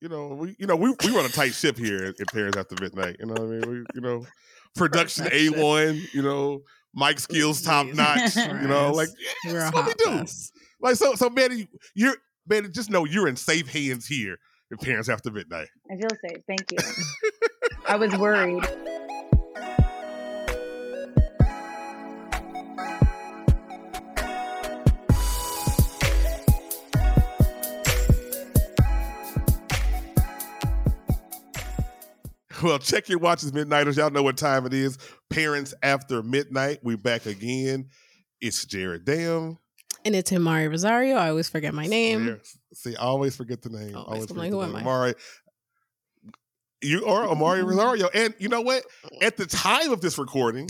you know, we you know we we run a tight ship here at, at Parents After Midnight. You know what I mean? We, you know, production A one. You know, Mike skills top notch. You know, like yeah, that's what we do. mess. Like so, so Manny, you're Manny. Just know you're in safe hands here at Parents After Midnight. I feel safe. Thank you. I was worried. Well, check your watches, Midnighters. Y'all know what time it is. Parents After Midnight. we're back again. It's Jarratt Dam. And it's Irmari Rosario. I always forget my name. See, I always forget the name. Always. Always forget like, the who name. am I? Irmari. You are Irmari Rosario. And you know what? At the time of this recording,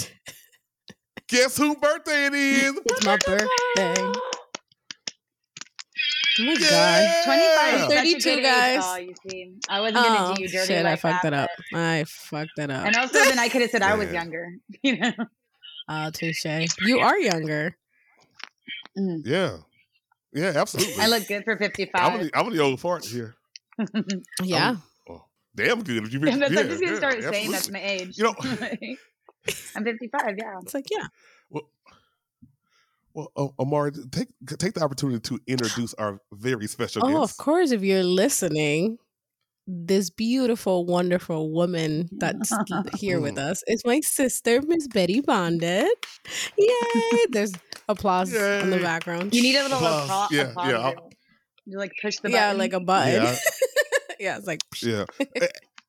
guess whose birthday it is? It's my birthday. Oh my Yeah. 25 is such a 32 guys. Oh, you see. I wasn't god. going Oh to do you dirty shit! like I fucked that, it up. but- I fucked it up. And also, then I could have said I was younger. You know? Ah, touche. You are younger. Yeah. Yeah, absolutely. I look good for I'm 55. the, I'm the old fart here. Yeah. Oh, Damn good. If you that's, yeah, I'm just going to yeah, start saying absolutely. that's my age. You know- I'm 55, yeah. It's like yeah. Well, well, uh, Irmari, take take the opportunity to introduce our very special Oh, guest. of course. If you're listening, this beautiful, wonderful woman that's here with us is my sister, Miss Bettie Bondage. Yay! There's applause in the background. You need a little Applause. applause. Yeah, applause yeah, I'll- You like push the yeah, button. like a button. Yeah, Yeah, it's like Yeah.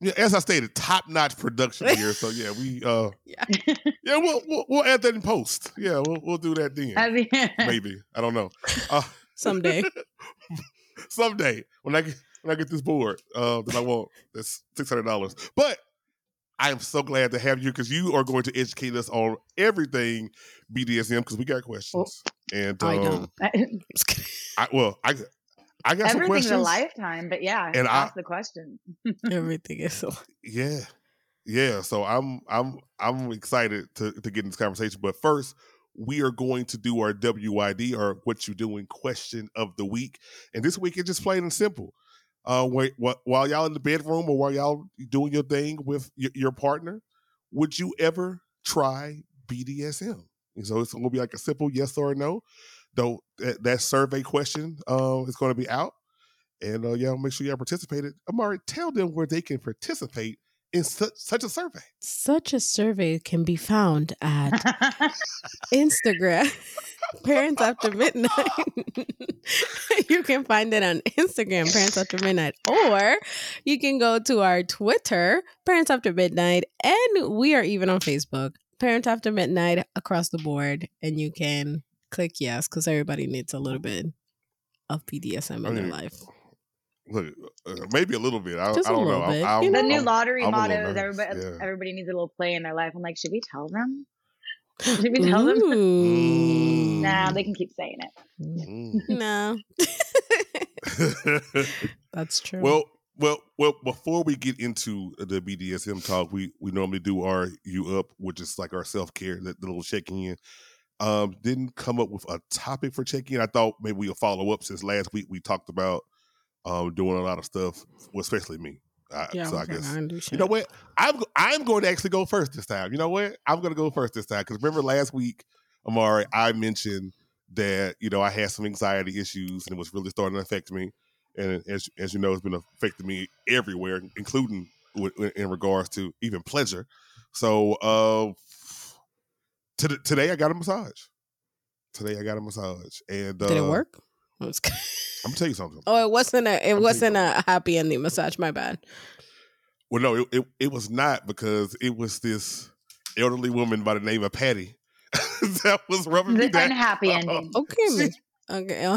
Yeah, as I stated, top notch production here. So yeah, we uh Yeah. yeah we'll, we'll we'll add that in post. Yeah, we'll we'll do that then. I mean, Maybe I don't know. Uh, someday. someday when I get when I get this board uh, that I want, that's six hundred dollars. But I am so glad to have you because you are going to educate us on everything BDSM because we got questions. and I um, don't. I well I I got some everything's questions. a lifetime, but yeah, And I- ask the question. Everything is so. Yeah. Yeah. So I'm I'm I'm excited to, to get in this conversation. But first, we are going to do our WID or what you doing question of the week. And this week it's just plain and simple. Uh wait, what while y'all in the bedroom or while y'all doing your thing with your, your partner, would you ever try BDSM? And so it's gonna be like a simple yes or no. Though that, that survey question uh, is gonna be out. And uh, yeah, make sure y'all participated. Amari, tell them where they can participate in such such a survey. Such a survey can be found at Instagram. Parents After Midnight. you can find it on Instagram, Parents After Midnight, or you can go to our Twitter, Parents After Midnight, and we are even on Facebook, Parents After Midnight across the board. And you can click yes because everybody needs a little bit of BDSM in their mean, life. Look, uh, maybe a little bit. I, Just I a don't know. little bit, I'm, you I'm- the know? new I'm- lottery I'm a little motto is nervous, everybody yeah. everybody needs a little play in their life. I'm like, should we tell them? Should we tell them? Ooh. Nah, they can keep saying it. Mm. No. That's true. well, well, well. Before we get into the BDSM talk, we we normally do our you up, which is like our self care, the, the little check in. Um, didn't come up with a topic for check in. I thought maybe we'll follow up since last week we talked about um doing a lot of stuff, well, especially me. I, yeah, so I guess I don't do You know what? I'm I'm going to actually go first this time. You know what? I'm going to go first this time because remember last week, Irmari, I mentioned that you know I had some anxiety issues and it was really starting to affect me. And as as you know, it's been affecting me everywhere, including w- in regards to even pleasure. So uh, to, today I got a massage. Today I got a massage, and uh, Did it work? I was kidding. I'm gonna tell you something. Oh, it wasn't a it telling you wasn't a happy ending massage. My bad. Well, no, it, it, it was not because it was this elderly woman by the name of Patty that was rubbing me down. unhappy ending. Okay, She- Okay.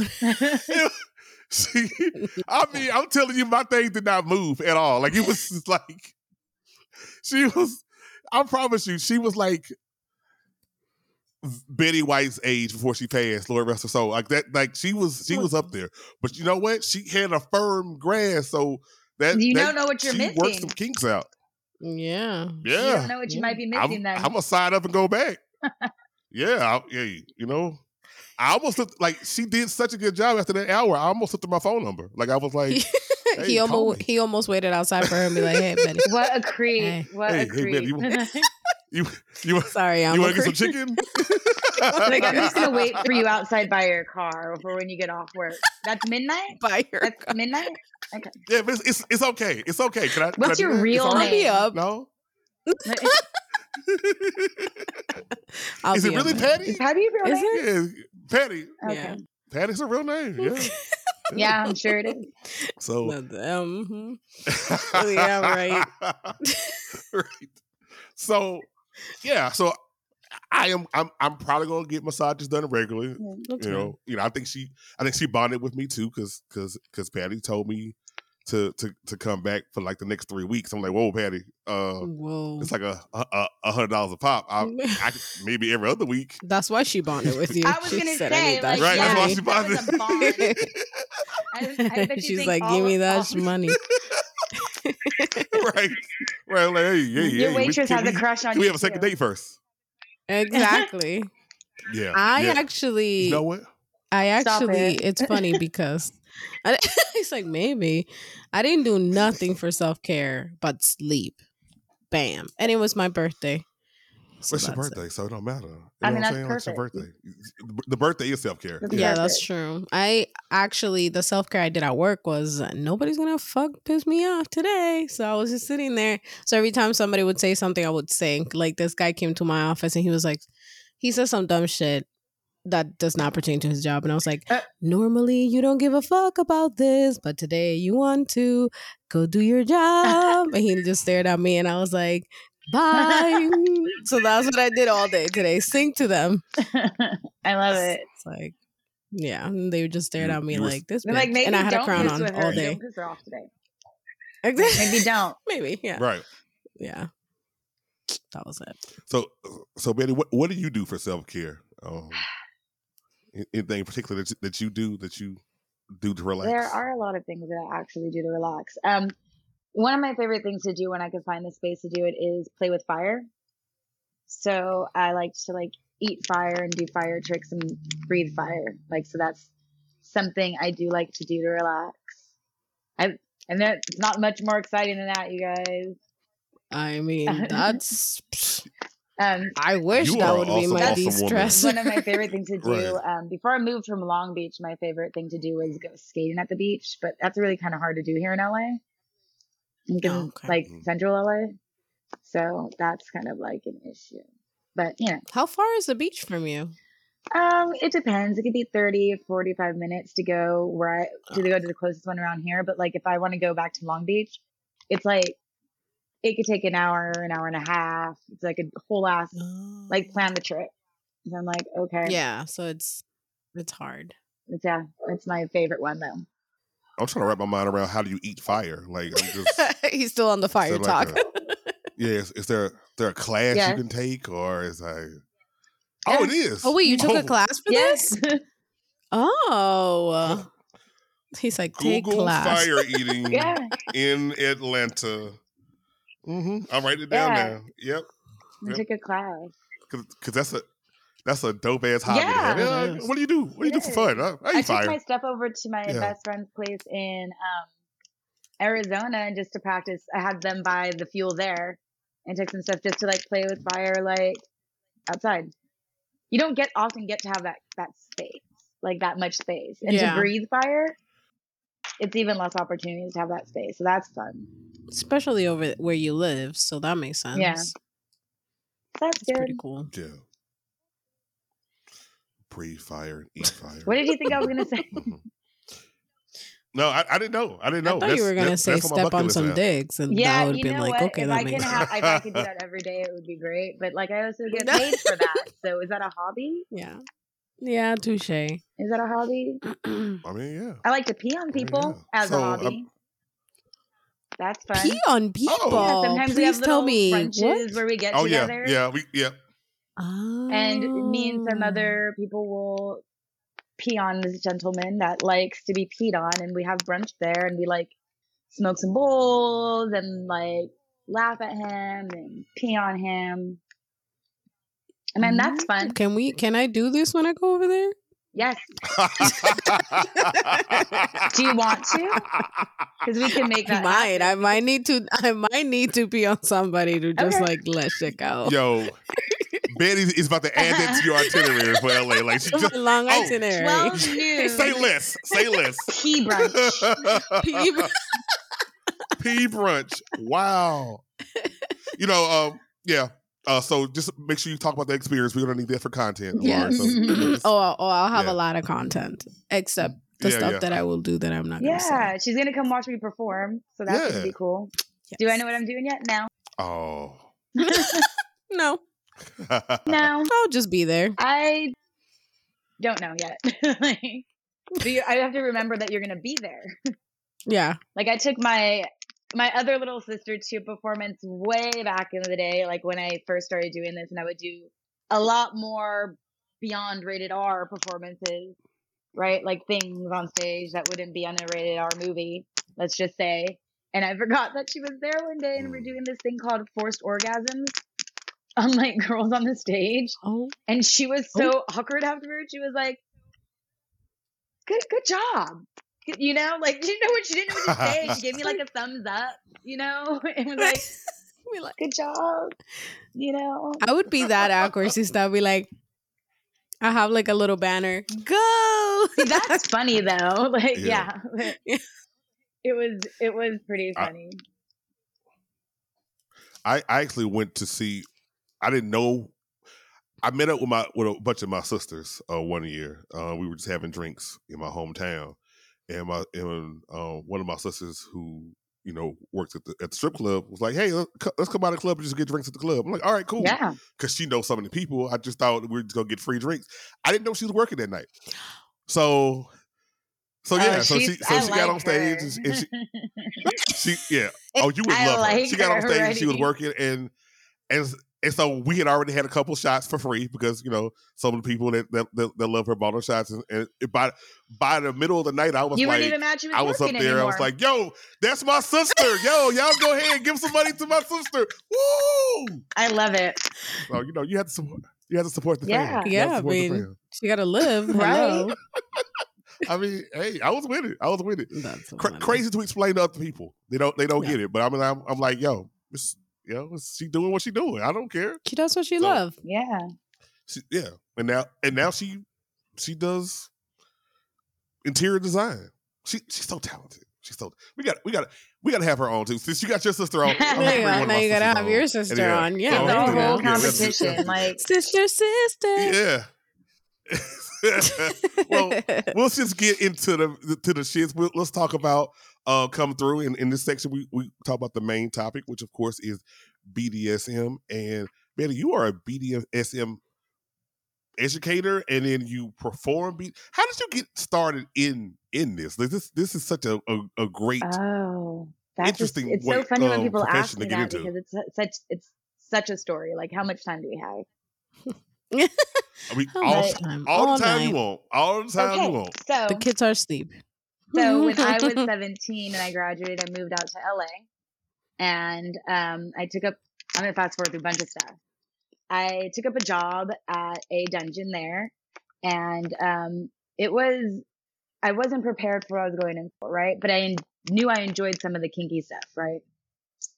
she, I mean, I'm telling you, my thing did not move at all. Like it was just like she was. I promise you, she was like Betty White's age before she passed. Lord rest her soul. Like that. Like she was. She was up there. But you know what? She had a firm grasp. So that You that, don't know what you're she worked some kinks out. yeah. Yeah. You don't know what you might be missing I'm, then. I'm gonna sign up and go back. yeah, I, yeah, you know, I almost looked like she did such a good job after that hour. I almost looked at my phone number. Like I was like, he, Hey, he almost me. he almost waited outside for her and be like, "Hey, Betty, What a creep! Hey. What Hey, a hey, creep! baby, you- you you sorry, I'm you a want to get some creep." chicken? like I'm just gonna wait for you outside by your car for when you get off work. That's midnight. by her. That's midnight. Okay. yeah, but it's, it's it's okay. It's okay. Can I? can I What's do your that? real It's all I'll be name? up. No. I'll Is it really up. Patty? Is Patty your real Is name? Yeah, Patty. Okay. Yeah. Patty's a real name. Yeah. Yeah, I'm sure it is. So. Um, mhm. Yeah, right. right. So, yeah. So, I am. I'm. I'm probably gonna get massages done regularly. That's you fine. know. You know. I think she. I think she bonded with me too, because because because Patty told me to to to come back for like the next three weeks. I'm like, whoa, Patty. Uh, Whoa. it's like a a, a- a hundred dollars a pop. I, I maybe every other week. That's why she bonded with you. I was She gonna said, say, that like, Right. That's why money." she that was bonded. a bond. I, I She's like, "Give me that all- money." right. Right. Like, hey, hey, Your hey, waitress can has a crush on Can you. we have a second too. date first? Exactly. Yeah. I yeah. actually, You know what? I actually, it. it's funny because I, it's like maybe I didn't do nothing for self care but sleep. Bam, and it was my birthday. So It's your that's it. birthday, so it don't matter. You I know mean, what I'm that's saying? Like, it's your birthday. The birthday is self care. That's Yeah, that's true. I actually the self care I did at work was nobody's gonna fuck piss me off today. So I was just sitting there. So every time somebody would say something, I would say like this guy came to my office and he was like, he said some dumb shit that does not pertain to his job, and I was like, Uh. normally you don't give a fuck about this, but today you want to go do your job. and he just stared at me, and I was like. Bye. so that's what I did all day today. Sing to them. I love it. It's like, yeah, and they just stared at me like this, They're like, maybe and I had a crown on all day. Don't piss her off today. Exactly. Maybe don't. Maybe, yeah, Right. yeah. That was it. So, so Bettie, what what do you do for self care? Um, anything in particular that you, that you do that you do to relax? There are a lot of things that I actually do to relax. Um, one of my favorite things to do when I can find the space to do it is play with fire. So I like to like eat fire and do fire tricks and breathe fire. Like so that's something I do like to do to relax. I and that's not much more exciting than that, you guys. I mean, that's. Um, I wish You that are would be my awesome de woman. stress. one of my favorite things to do. Right. Um, before I moved from Long Beach, my favorite thing to do was go skating at the beach, but that's really kind of hard to do here in LA. Because Oh, okay. like central LA. So that's kind of like an issue. But you know, How far is the beach from you? um, it depends. It could be 30, 45 minutes to go where I to go to the closest one around here. But like if I want to go back to Long Beach, it's like it could take an hour, an hour and a half. It's like a whole ass like plan the trip. And I'm like, okay. Yeah, so it's it's hard. It's, yeah, it's my favorite one though. I'm trying to wrap my mind around how do you eat fire? Like, I'm just He's still on the fire So like talk. yeah. Is, is there is there a class Yeah. you can take, or is I? Oh, it is. oh wait, you took Oh, a class for Yes. this? Oh, he's like take Google class. fire eating yeah. in Atlanta. hmm I'm writing it down Yeah. now. Yep, I Yep. took a class. because that's a that's a dope ass hobby. to. Yeah. Yeah, what do you do? What do you do for It fun? I, I I eat took fire. my stuff over to my Yeah. best friend's place in um, Arizona just to practice. I had them buy the fuel there and took some stuff just to like play with fire like outside. You don't get often get to have that that space, like that much space. And Yeah. to breathe fire, it's even less opportunities to have that space. So that's fun. especially over where you live. So that makes sense. Yeah. That's it's good. pretty cool. Yeah. Breathe fire and eat fire. What did you think I was gonna say? Mhm. No, I, I didn't know. I didn't know. I thought you were gonna That's- say step on some now. digs, and Yeah, that would you be know like, what? okay, if that I can makes have, if I could do that every day, it would be great. But like, I also get paid for that. So is that a hobby? yeah, yeah, touche. Is that a hobby? I mean, yeah. I like to pee on people yeah. as So, a hobby. That's fun. Pee on people. yeah, sometimes we have Please little tell me brunches what. where we get Oh yeah, yeah. We yeah. And me and some Oh. other people will pee on this gentleman that likes to be peed on, and we have brunch there, and we like smoke some bowls and like laugh at him and pee on him. I mean, that's fun. Can we? Can I do this when I go over there? Yes. Do you want to? Because we can make that. I that. might. I might need to. I might need to be on somebody to just Okay. like let shit go. Yo, Bettie is about to add that to your itinerary for LA. Like she just long oh, itinerary. Twelve noon. say less. Say less. Tea brunch. People- Pee brunch. Wow. You know, um, yeah. Uh, so just make sure you talk about the experience. We're gonna need that for content. Laura. Yes. So oh, I'll- oh, I'll have Yeah. a lot of content, except the Yeah, stuff yeah. that I will do that I'm not. Gonna say. Yeah, she's gonna come watch me perform, so that's Yeah. gonna be cool. Do I know what I'm doing yet? No. oh. No, No. I'll just be there. I don't know yet. like, but you, I have to remember that you're gonna be there. Yeah. Like I took my my other little sister to a performance way back in the day, like when I first started doing this, and I would do a lot more beyond rated R performances, right? Like things on stage that wouldn't be on a rated R movie, let's just say. And I forgot that she was there one day, and we're Mm. doing this thing called forced orgasms on like girls on the stage. Oh, And she was so oh. awkward afterwards. She was like, "Good, good job." You know, like she didn't know what she didn't know what to say. She gave me like a thumbs up. You know, and was like, Be like- "Good job." You know, I would be that awkward sister. I'd be like, I have like a little banner. Go. See, that's funny though. Like, Yeah. yeah, Yeah. it was it was pretty funny. I, I actually went to see. I didn't know. I met up with my with a bunch of my sisters uh, one year. Uh, we were just having drinks in my hometown, and my and uh, one of my sisters who you know works at the at the strip club was like, "Hey, let's come out of the club and just get drinks at the club." I'm like, "All right, cool." Yeah, because she knows so many people. I just thought we were just gonna get free drinks. I didn't know she was working that night. So, so yeah, Oh, so she so I she got on stage and, and she she yeah. Oh, you would I love her. She got on stage and she was working and and and so we had already had a couple shots for free because you know some of the people that that, that, that love her bought her shots and, and by by the middle of the night I was you like. wouldn't even match she was I was up working there. I was like, "Yo, that's my sister. Yo, y'all go ahead and give some money to my sister." Woo! I love it. So you know, you have to support. You have to support the family. Yeah. fans. You Yeah, I mean. She got to live. Right? I mean, hey, I was with it. I was with it. That's so Cra- crazy to explain to other people. They don't. They don't Yeah. get it. But I mean, I'm, I'm like, yo, it's, you know, she doing what she doing. I don't care. She does what she So- loves. Yeah. She, yeah, and now and now she she does interior design. She she's so talented. She's so we got we got we got to have her on too. Since you got your sister on, I'm gonna There you go. Now you gotta have on. your sister yeah. on. Yeah, So, the there you whole go. yeah, let's- competition, like Sister, sister. Yeah. well, we'll just get into the to the shits. We'll, let's talk about uh come through in, in this section. We we talk about the main topic, which of course is BDSM. And Bettie, you are a BDSM educator, and then you perform. B- How did you get started in in this? Like, This this is such a a, a great. Oh, that's just, Interesting it's way- so funny when um, people ask me that into. because it's such it's such a story. Like, how much time do we have? I mean, all, time? all All the time you want, all the time you want. so The kids are asleep. So when I was 17 and I graduated, I moved out to LA, and um, I took up. I'm gonna fast forward through a bunch of stuff. I took up a job at a dungeon there, and um, it was. I wasn't prepared for what I was going in for, right? But I en- knew I enjoyed some of the kinky stuff, right?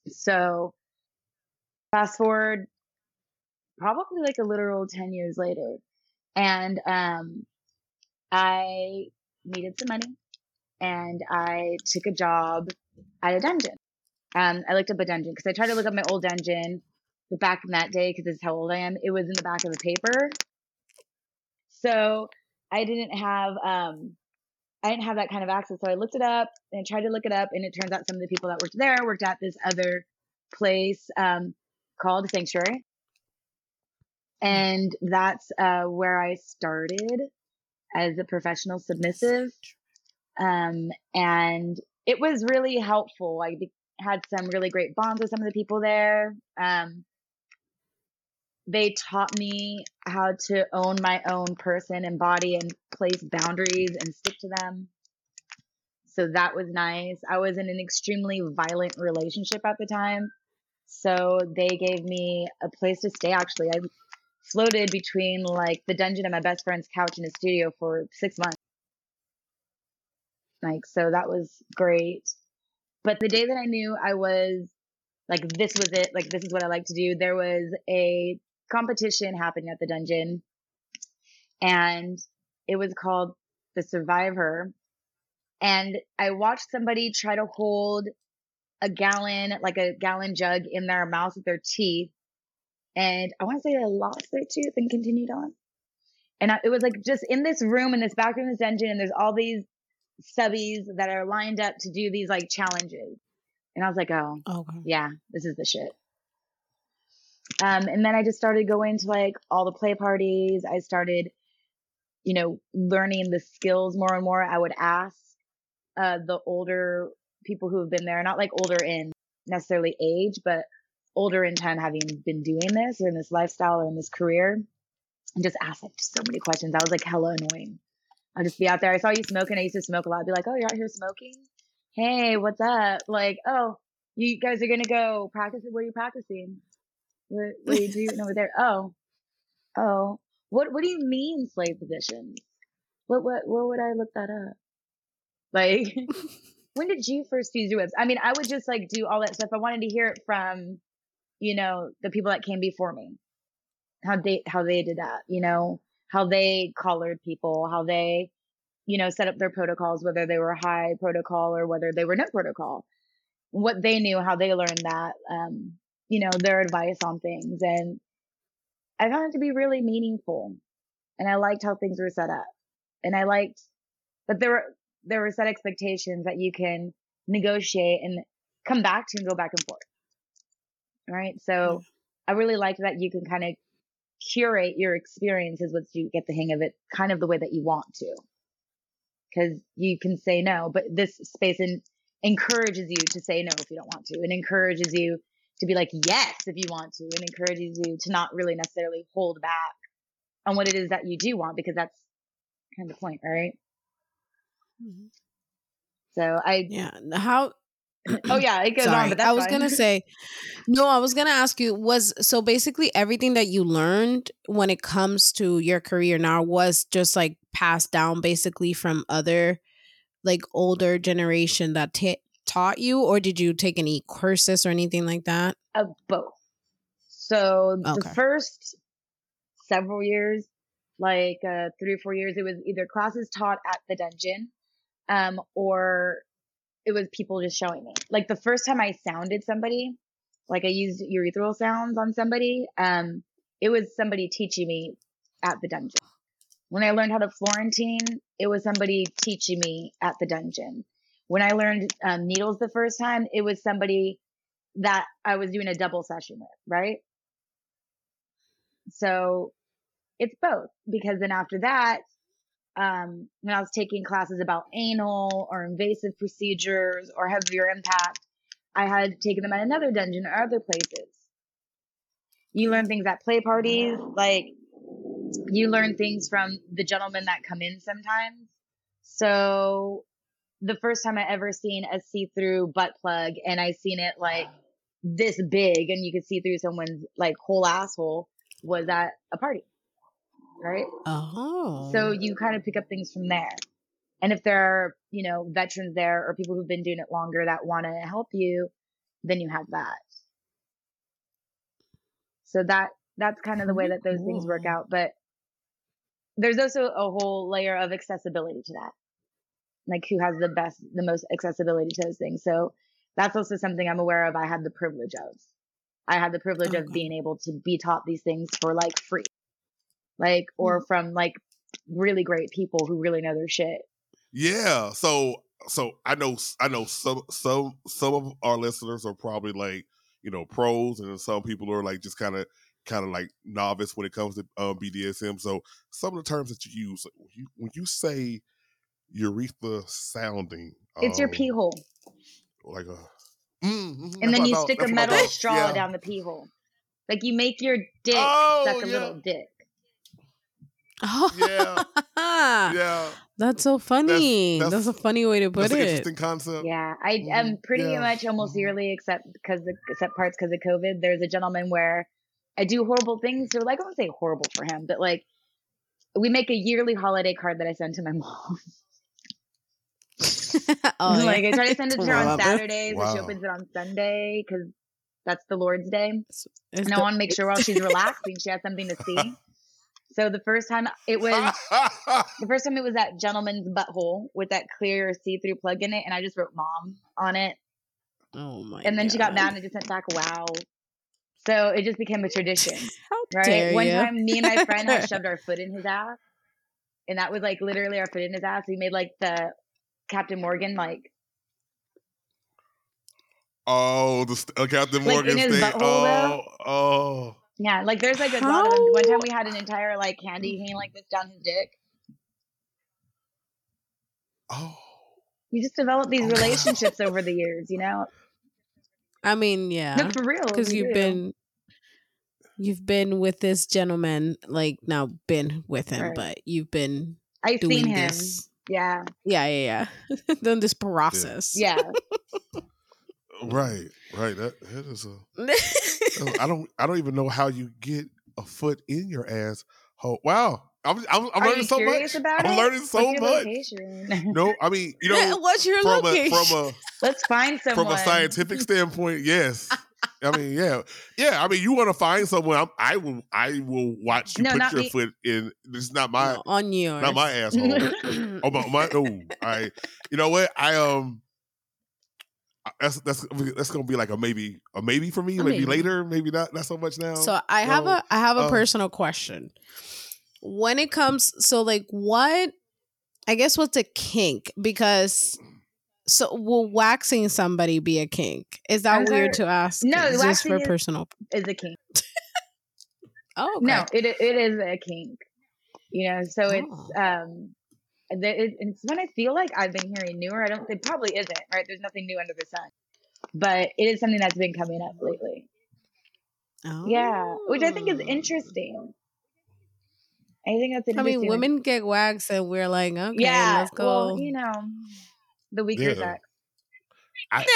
So, fast forward, probably like a literal 10 years later, and um, I needed some money and I took a job at a dungeon. Um, I looked up a dungeon because I tried to look up my old dungeon, but back in that day, because this is how old I am, it was in the back of the paper. So I didn't have um, I didn't have that kind of access. So I looked it up and I tried to look it up, and it turns out some of the people that worked there worked at this other place um, called Sanctuary, and that's uh, where I started as a professional submissive um, and it was really helpful. I be- had some really great bonds with some of the people there. Um, they taught me how to own my own person and body and place boundaries and stick to them. So that was nice. I was in an extremely violent relationship at the time. So they gave me a place to stay. Actually, I floated between like the dungeon and my best friend's couch in his studio for six months. Like, so that was great. But the day that I knew I was like, this was it, like, this is what I like to do, there was a competition happening at the dungeon. And it was called The Survivor. And I watched somebody try to hold a gallon, like a gallon jug in their mouth with their teeth. And I want to say they lost their tooth and continued on. And I, it was like just in this room, in this back room, this dungeon, and there's all these subbies that are lined up to do these like challenges. And I was like, oh, Okay. yeah, this is the shit. Um, and then I just started going to like all the play parties. I started, you know, learning the skills more and more. I would ask uh, the older people who have been there, not like older in necessarily age, but older in time having been doing this or in this lifestyle or in this career, and just ask like so many questions. I was like hella annoying. I'd just be out there. I saw you smoking. I used to smoke a lot. I'd be like, oh, you're out here smoking? Hey, what's up? Like, oh, you guys are gonna go practice. Where are you practicing? What, what are you doing over there? Oh, oh, what what do you mean slave positions? What what where would I look that up? Like, when did you first use your webs? I mean, I would just like do all that stuff. I wanted to hear it from, you know, the people that came before me, how they how they did that. You know, how they collared people, how they, you know, set up their protocols, whether they were high protocol or whether they were no protocol. What they knew, how they learned that, um, you know, their advice on things. And I found it to be really meaningful. And I liked how things were set up. And I liked that there were there were set expectations that you can negotiate and come back to and go back and forth. Right. So I really liked that you can kind of curate your experiences once you get the hang of it kind of the way that you want to. Cause you can say no, but this space in, encourages you to say no if you don't want to and encourages you to be like yes if you want to and encourages you to not really necessarily hold back on what it is that you do want because that's kind of the point, right? Mhm. So I Yeah. How oh yeah, it goes on, but I was fine. gonna say, no, I was gonna ask you was so basically everything that you learned when it comes to your career now was just like passed down basically from other like older generation that ta taught you, or did you take any courses or anything like that? of both. So the first several years, like uh, three or four years, it was either classes taught at the dungeon, um, or it was people just showing me. Like the first time I sounded somebody, like I used urethral sounds on somebody, um, it was somebody teaching me at the dungeon. When I learned how to Florentine, it was somebody teaching me at the dungeon. When I learned um, needles the first time, it was somebody that I was doing a double session with, right? So it's both because then after that, um, when I was taking classes about anal or invasive procedures or heavier impact, I had taken them at another dungeon or other places. You learn things at play parties, like you learn things from the gentlemen that come in sometimes. So the first time I ever seen a see-through butt plug and I seen it like this big and you could see through someone's like whole asshole was at a party. Right? Oh, So you kind of pick up things from there. And if there are, you know, veterans there or people who've been doing it longer that want to help you, then you have that. So that that's kind of the way that those things work out. But there's also a whole layer of accessibility to that. Like who has the best, the most accessibility to those things. So that's also something I'm aware of. I had the privilege of. I had the privilege of being able to be taught these things for like free. Like, or from like really great people who really know their shit. Yeah. So so I know I know some some some of our listeners are probably like you know pros, and some people are like just kind of kind of like novice when it comes to um, BDSM. So some of the terms that you use when you, when you say urethra sounding, It's your um, pee hole. like a. Mm, And then you stick a that's what I metal straw Yeah. down the pee hole. Like you make your dick Oh, suck a yeah. little dick. Oh, Yeah. Yeah, That's so funny. That's, that's- a funny way to put that's an it. interesting concept. Yeah, I am pretty Yeah. much almost mm-hmm. yearly, except because the except parts because of COVID. There's a gentleman where I do horrible things. So like I won't say horrible for him, but like we make a yearly holiday card that I send to my mom. oh, like yeah. I try to send it to her on Love it. Saturdays, but she opens it on Sunday because that's the Lord's Day. It's And I want to make sure while she's relaxing, she has something to see. So the first time it was the first time it was that gentleman's butthole with that clear see-through plug in it, and I just wrote "mom" on it, oh my and then she got mad and just sent back "wow." So it just became a tradition, How right? dare One you. time, me and my friend had shoved our foot in his ass, and that was like literally our foot in his ass. We made like the Captain Morgan like oh, the uh, Captain Like, Morgan in his thing. butthole, Oh, though? oh. Yeah, like there's like a lot of them. One time we had an entire like candy mm. hanging like this down his dick. Oh. You just develop these Oh. relationships over the years, you know. I mean, yeah. No, for real, because you you've do. been you've been with this gentleman like now been with him Right. but you've been I've doing seen him. this Yeah, yeah yeah yeah done this process yeah. Right, right. That that is a. Oh, I don't. I don't even know how you get a foot in your ass. Oh, wow. I'm. I'm, I'm Are learning you so much. about I'm it? learning so What's your much. location? No, I mean, you know, what's your from a from a Let's find someone. from a scientific standpoint, yes. I mean, yeah, yeah. I mean, you want to find someone? I'm, I will. I will watch you No, put your me. foot in. This is not my No, on you. not my asshole. oh my, my oh, I. You know what? I um. That's that's that's gonna be like a maybe a maybe for me. Maybe, maybe. later. Maybe not not so much now. so i have So, a i have a um, personal question when it comes so like what i guess what's a kink because so will waxing somebody be a kink is that I'm weird sorry. to ask No, It's just waxing for is- personal is a kink. oh okay. No, it it is a kink. You know, so it's Oh. um, the- it, it's when I feel like I've been hearing newer. I don't. It probably isn't right. There's nothing new under the sun, but it is something that's been coming up lately. Oh. Yeah, which I think is Oh. interesting. I think that's interesting. I mean, women get waxed, and we're like, okay, yeah, let's go. well, you know, the weaker Yeah. sex. I,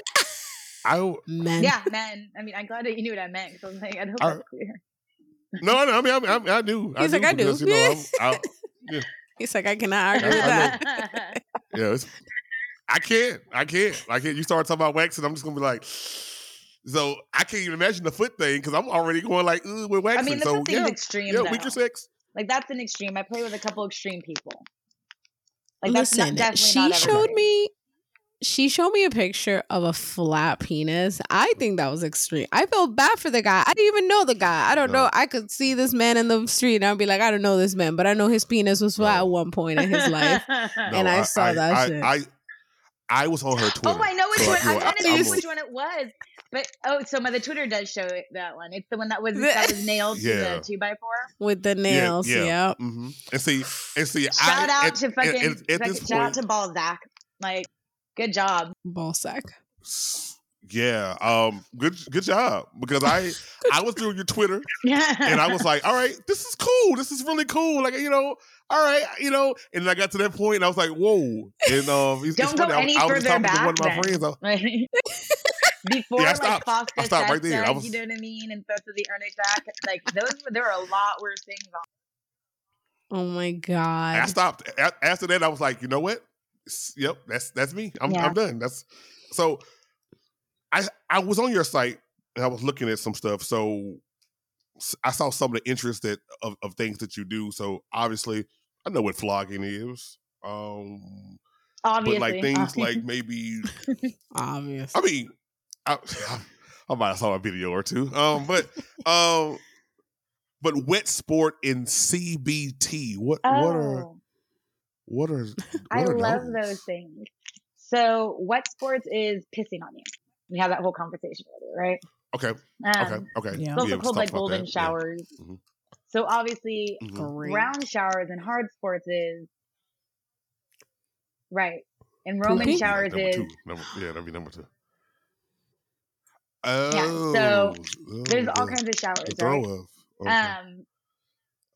I Men. Yeah, men. I mean, I'm glad that you knew what I meant. Cause I was like, I hope I- that's clear. no, no. I mean, I, I, I do. He's like, I do. because, You know, I'm, I, He's like, I cannot argue I- with I that. yeah, it's, I can't. I can't. I can't. You start talking about waxing, I'm just gonna be like. So I can't even imagine the foot thing because I'm already going like, Ugh, we're waxing. I waxing. mean, the so foot thing's yeah, extreme. yeah, though. weaker sex. Like that's an extreme. I play with a couple extreme people. Like that's Listen, not, definitely she not showed me. She showed me a picture of a flat penis. I think that was extreme. I felt bad for the guy. I didn't even know the guy. I don't No. know. I could see this man in the street and I'd be like, I don't know this man, but I know his penis was flat No. at one point in his life. No, And I saw that I, shit. I, I was on her Twitter. Oh, I know which so, one. you know, I'm trying to I'm think a- which one it was. But oh, so my the Twitter does show it, that one. It's the one that was The- that was nailed to the two by four. with the nails. Yeah, Yeah. yeah. hmm And see, and see, Shout I, out at, to at- fucking, at, at fucking- this shout out point, to Balzac. Like, good job. Ball sack. yeah, um, good, good job because I, I was through your Twitter and I was like, all right, this is cool. This is really cool. Like, you know, all right, you know. And I got to that point and I was like, whoa. And um, it's, Don't it's go funny. I- any I, was just further talking to one of my back friends. I- Before Yeah, I like stopped. Foster I stopped right Sex there. I was- you know what I mean, and Threats of the Earnest Back, like those, there were a lot worse things. On. Oh my god! I stopped. After that, I was like, you know what? Yep, that's that's me. I'm Yeah. I'm done. That's so. I I was on your site and I was looking at some stuff. So I saw some of the interest that of, of things that you do. So obviously, I know what flogging is. Um, Obviously, but like things like maybe Obvious. I mean, I, I might have saw a video or two. Um, but um, but wet sport in CBT. What what are Oh, what are I are love those things. So, wet sports is pissing on you. We had that whole conversation earlier, right? Okay, Um, okay, okay. Yeah. It's also we called like golden that. Yeah. showers. Mhm. So obviously, Mhm. Round showers and hard sports is right, and Roman Pooping? showers number is two. Number, yeah, that'd be number two. Yeah, Oh, so oh, there's all the- kinds of the showers, throw right? of. Okay. Um,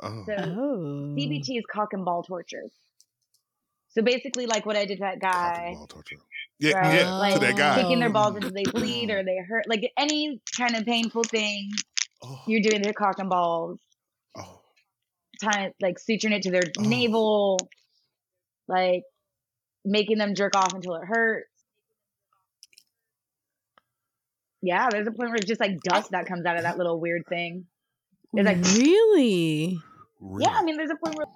oh. so Oh. CBT is cock and ball torture. So basically, like what I did to that guy, and ball torture. Yeah, right? yeah, like to that guy. kicking their balls Oh. until they bleed or they hurt, like any kind of painful thing. Oh, You're doing their cock and balls, oh. tying like suturing it to their Oh. navel, like making them jerk off until it hurts. Yeah, there's a point where it's just like dust that comes out of that little weird thing. It's like really? Really? yeah, I mean, there's a point where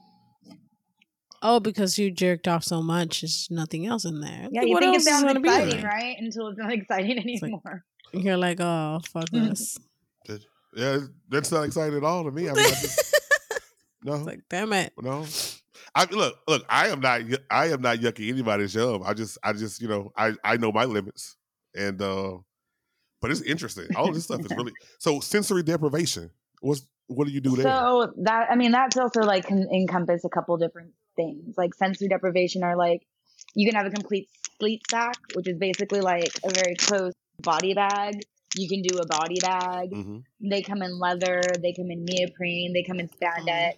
Oh, because you jerked off so much, there's nothing else in there. yeah, you what think it else sounds gonna be exciting, right? Until it's not exciting like- anymore. You're like, oh, fuck this. Yeah, that's not exciting at all to me. I mean, I just, no, It's like, damn it. no. I look, look. I am not. I am not yucking anybody's yum. I just, I just, you know, I, I know my limits, and uh but it's interesting. All this stuff is really so sensory deprivation. What's what do you do there? So that I mean that's also like can encompass a couple different things. Like sensory deprivation are like you can have a complete sleep sack, which is basically like a very close body bag. You can do a body bag. hmm They come in leather, they come in neoprene, they come in spandex.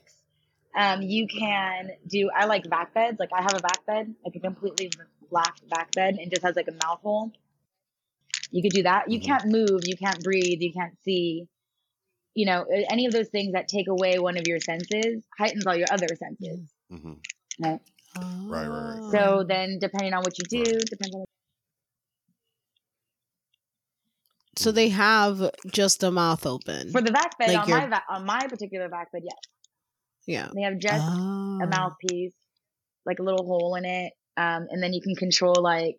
Um, you can do I like vac beds. Like I have a vac bed, like a completely black vac bed and just has like a mouth hole. You could do that. You Mhm. can't move, you can't breathe, you can't see. You know, any of those things that take away one of your senses heightens all your other senses. Hmm Right. Right, right, right. So then, depending on what you do, depends on. What, So they have just a mouth open. for the vac bed Like on your- my va- on my particular vac bed, yes, yeah. they have just Oh. a mouthpiece, like a little hole in it, um, and then you can control like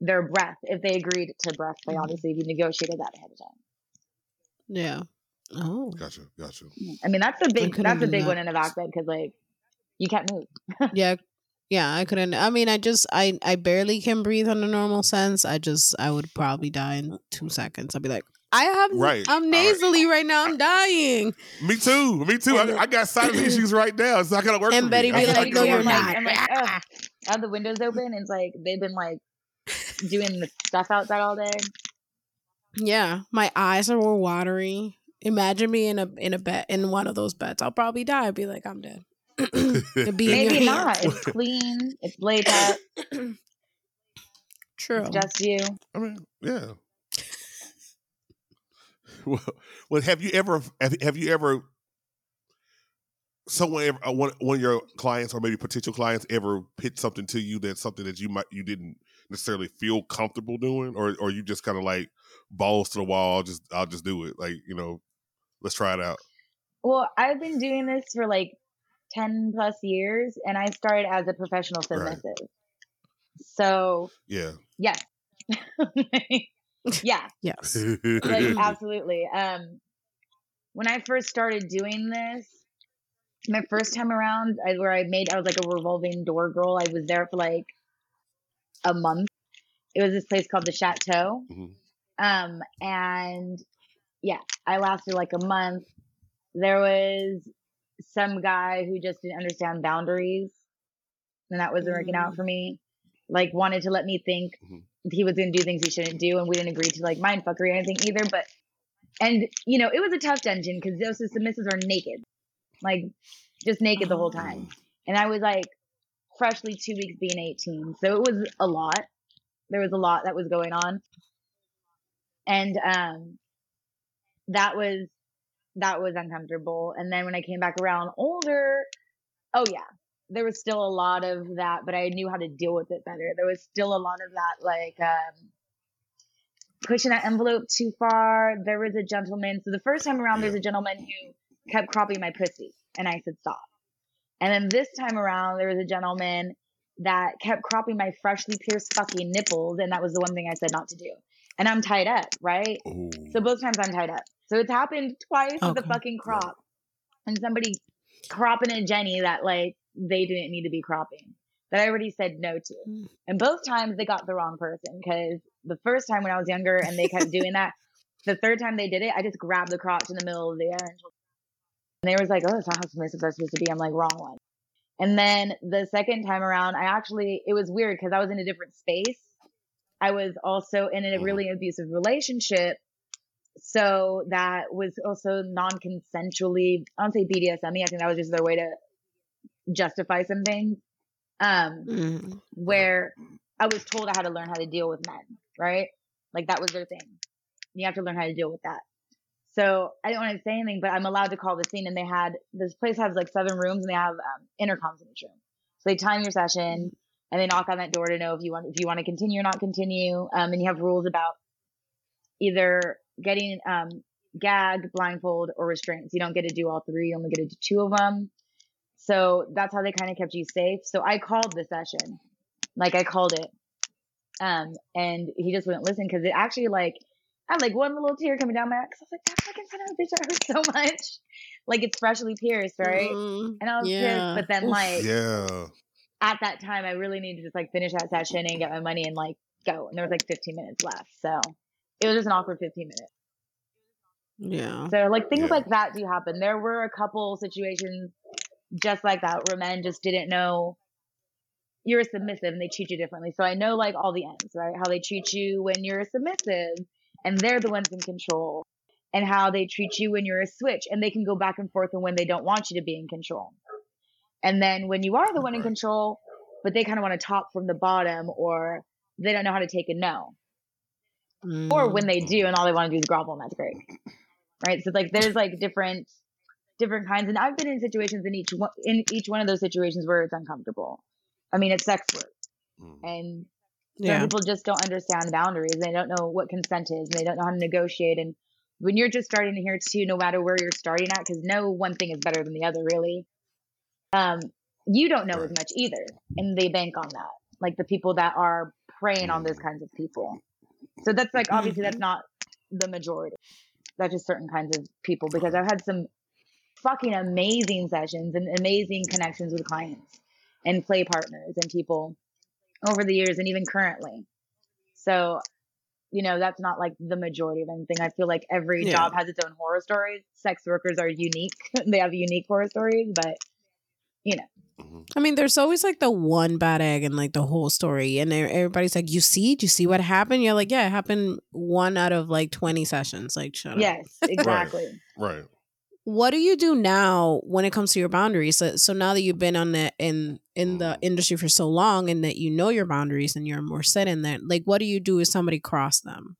their breath if they agreed to breath. They Mhm. obviously if you negotiated that ahead of time. Yeah. Oh. Gotcha, gotcha. I mean, that's a big that's a big that. one in a vac bed because like you can't move. yeah. Yeah, I couldn't. I mean, I just, I, I barely can breathe on a normal sense. I just, I would probably die in two seconds. I'd be like, I have, Right. I'm nasally right now. I'm dying. Me too. Me too. I, I got sinus issues right now. It's not gonna work. And Bettie be like, "No, you're not." I'm like, ugh. I have the windows open. And it's like they've been like doing the stuff outside all day. Yeah, my eyes are all watery. Imagine me in a in a bed in one of those beds. I'll probably die. I'd be like, I'm dead. It'd be in your Maybe not. It's clean. It's laid out. True. It's just you. I mean, yeah. well, well, have you ever have, have you ever someone ever uh, one one of your clients or maybe potential clients ever pitched something to you that's something that you might you didn't necessarily feel comfortable doing or or you just kind of like balls to the wall I'll just I'll just do it like you know let's try it out Well, I've been doing this for like 10 plus years and I started as a professional Right. So, yeah yes. yeah, yes. like absolutely. Um when I first started doing this, my first time around, I, where I made I was like a revolving door girl. I was there for like a month. It was this place called the Chateau. Mhm. Um and yeah, I lasted like a month. There was some guy who just didn't understand boundaries and that wasn't working out for me. Like wanted to let me think Mhm. he was gonna do things he shouldn't do and we didn't agree to like mind fuckery or anything either. But and you know, it was a tough dungeon because those submissives are naked. Like just naked the whole time. And I was like freshly two weeks being 18. So it was a lot. There was a lot that was going on. And um that was that was uncomfortable. And then when I came back around older, oh yeah, there was still a lot of that, but I knew how to deal with it better. There was still a lot of that like um pushing that envelope too far. There was a gentleman. So the first time around there's a gentleman who kept cropping my pussy and I said stop. And then this time around there was a gentleman that kept cropping my freshly pierced fucking nipples and that was the one thing I said not to do. And I'm tied up, right? Ooh. So both times I'm tied up. So it's happened twice with the fucking crop. And somebody cropping a Jenny that like they didn't need to be cropping. That I already said no to. Mm. And both times they got the wrong person because the first time when I was younger and they kept doing that, the third time they did it, I just grabbed the crotch in the middle of the air and, and they was like, "Oh, that's not how submissive are supposed to be." I'm like, "Wrong one." And then the second time around, I actually it was weird because I was in a different space. I was also in a really abusive relationship, so that was also non-consensually. I don't say BDSM. I think that was just their way to justify some things. Um, Mm. where I was told I had to learn how to deal with men, right? Like that was their thing. You have to learn how to deal with that. So I didn't want to say anything, but I'm allowed to call the scene. And they had this place has like seven rooms, and they have um, intercoms in each room. So they time your session, and they knock on that door to know if you want if you want to continue or not continue. Um, and you have rules about either getting um, gag, blindfold, or restraints. You don't get to do all three. You only get to do two of them. So that's how they kind of kept you safe. So I called the session, like I called it, um, and he just wouldn't listen because it actually like I had like one little tear coming down my eyes. I was like, that fucking son of a bitch, that hurt so much. Like it's freshly pierced, right? Mm, And I was yeah. pissed, but then like Yeah. At that time, I really needed to just like finish that session and get my money and like go. And there was like 15 minutes left, so it was just an awkward 15 minutes. Yeah. So like things Yeah. like that do happen. There were a couple situations just like that where men just didn't know you're a submissive and they treat you differently. So I know like all the ends, right? How they treat you when you're a submissive and they're the ones in control. And how they treat you when you're a switch and they can go back and forth and when they don't want you to be in control. And then when you are the one in control, but they kind of want to talk from the bottom or they don't know how to take a no. Or Mm. when they do and all they want to do is grovel and that's great. Right? So like there's like different different kinds and i've been in situations in each one in each one of those situations where it's uncomfortable. I mean it's sex work. Mhm. and some yeah. people just don't understand boundaries. They don't know what consent is. And they don't know how to negotiate. And when you're just starting here too no matter where you're starting at because no one thing is better than the other really um you don't know as much either and they bank on that like the people that are preying on those Mhm. kinds of people. So that's like obviously that's Mhm. not the majority. That's just certain kinds of people because i've had some fucking amazing sessions and amazing connections with clients and play partners and people over the years and even currently. So you know that's not like the majority of anything. I feel like every Yeah. job has its own horror stories. Sex workers are unique. They have unique horror stories but you know Mhm. I mean, there's always like the one bad egg in like the whole story, and everybody's like, "You see? Do you see what happened?" You're like, "Yeah, it happened one out of like 20 sessions." Like, shut up. yes exactly Right. What do you do now when it comes to your boundaries? So, so now that you've been on the in in the Mhm. industry for so long, and that you know your boundaries and you're more set in there, like, what do you do if somebody cross them?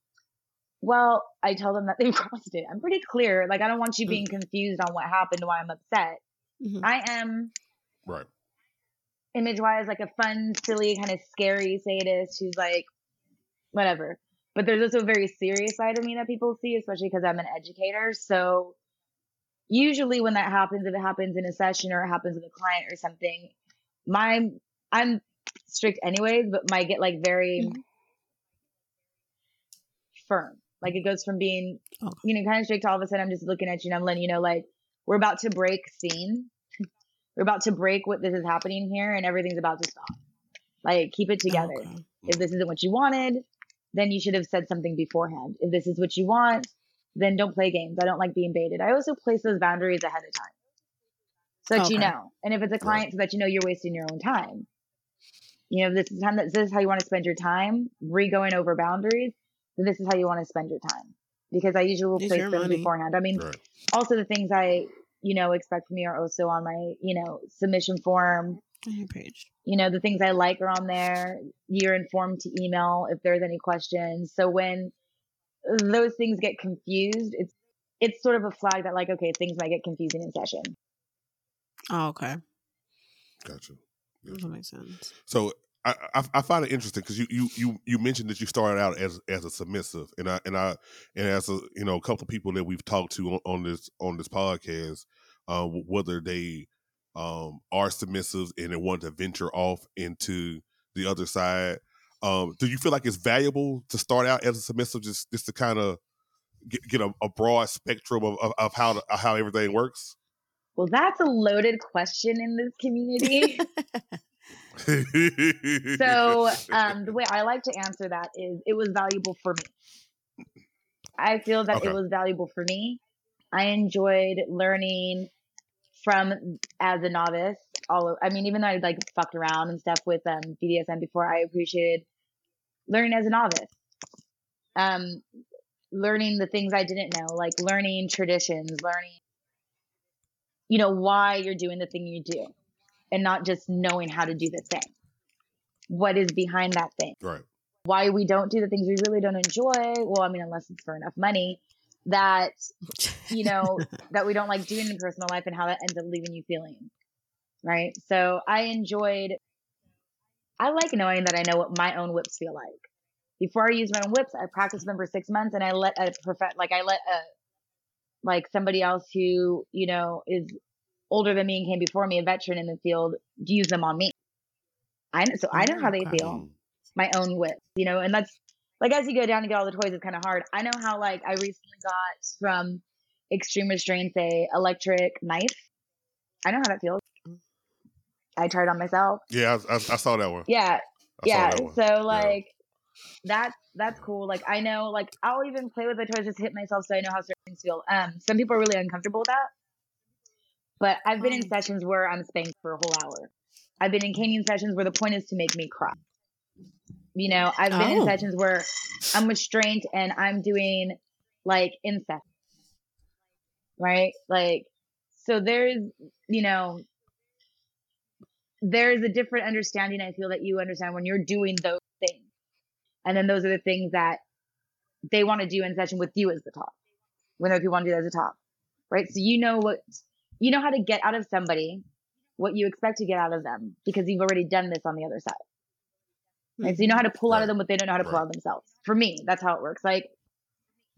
well i tell them that they crossed it i'm pretty clear like i don't want you Mm. being confused on what happened why i'm upset Mhm. i am Right. image wise like a fun, silly, kind of scary sadist who's like, whatever. But there's also a very serious side of me that people see, especially because I'm an educator. So usually when that happens, if it happens in a session or it happens with a client or something, my I'm strict anyways, but my get like very Mhm. firm. Like it goes from being, Okay. you know, kind of strict to all of a sudden I'm just looking at you and I'm letting you know, like, we're about to break scene. We're about to break what this is happening here and everything's about to stop. Like, keep it together. Okay. If this isn't what you wanted, then you should have said something beforehand. If this is what you want, then don't play games. I don't like being baited. I also place those boundaries ahead of time so that you know. And if it's a client, so that you know you're wasting your own time. You know, this is time that this is how you want to spend your time, re going over boundaries, then this is how you want to spend your time. Because I usually will place them money. beforehand. I mean, Right. also the things I, you know, expect from me are also on my, you know, submission form. On your page. You know, the things I like are on there. You're informed to email if there's any questions. So when those things get confused, it's it's sort of a flag that like, okay, things might get confusing in session. Oh, okay. Gotcha. That makes sense. So I, I I find it interesting because you, you you you mentioned that you started out as as a submissive, and I and I and as a you know a couple of people that we've talked to on, on this on this podcast, uh, whether they um, are submissives and they want to venture off into the other side. Um, do you feel like it's valuable to start out as a submissive, just just to kind of get, get a, a broad spectrum of, of, of how to, how everything works? Well, that's a loaded question in this community. so um, the way I like to answer that is it was valuable for me. I feel that Okay. it was valuable for me. I enjoyed learning from as a novice. All of, I mean, even though I like fucked around and stuff with um, BDSM before, I appreciated learning as a novice. Um, learning the things I didn't know, like learning traditions, learning, you know, why you're doing the thing you do, and not just knowing how to do the thing. What is behind that thing? right. why we don't do the things we really don't enjoy. Well, I mean, unless it's for enough money, that you know that we don't like doing in personal life and how that ends up leaving you feeling right so i enjoyed i like knowing that i know what my own whips feel like before i use my own whips i practice them for six months and i let a perfect like i let a like somebody else who you know is older than me and came before me a veteran in the field to use them on me i know so i know how they feel my own whip you know and that's like as you go down and get all the toys, it's kind of hard. I know how like I recently got from Extreme Restraints a electric knife. I know how that feels. I tried on myself. Yeah, I, I, I saw that one. Yeah, I yeah. So like yeah. that's that's cool. Like I know, like I'll even play with the toys just hit myself so I know how certain things feel. Um, some people are really uncomfortable with that, but I've been in sessions where I'm spanked for a whole hour. I've been in caning sessions where the point is to make me cry. You know, I've been oh. in sessions where I'm restrained and I'm doing like incest. Right? Like, so there's, you know, there's a different understanding I feel that you understand when you're doing those things. And then those are the things that they want to do in session with you as the top. When other people want to do that as a top. Right? So you know what you know how to get out of somebody what you expect to get out of them because you've already done this on the other side. Right? So you know how to pull right. out of them what they don't know how to pull out of themselves. For me, that's how it works. Like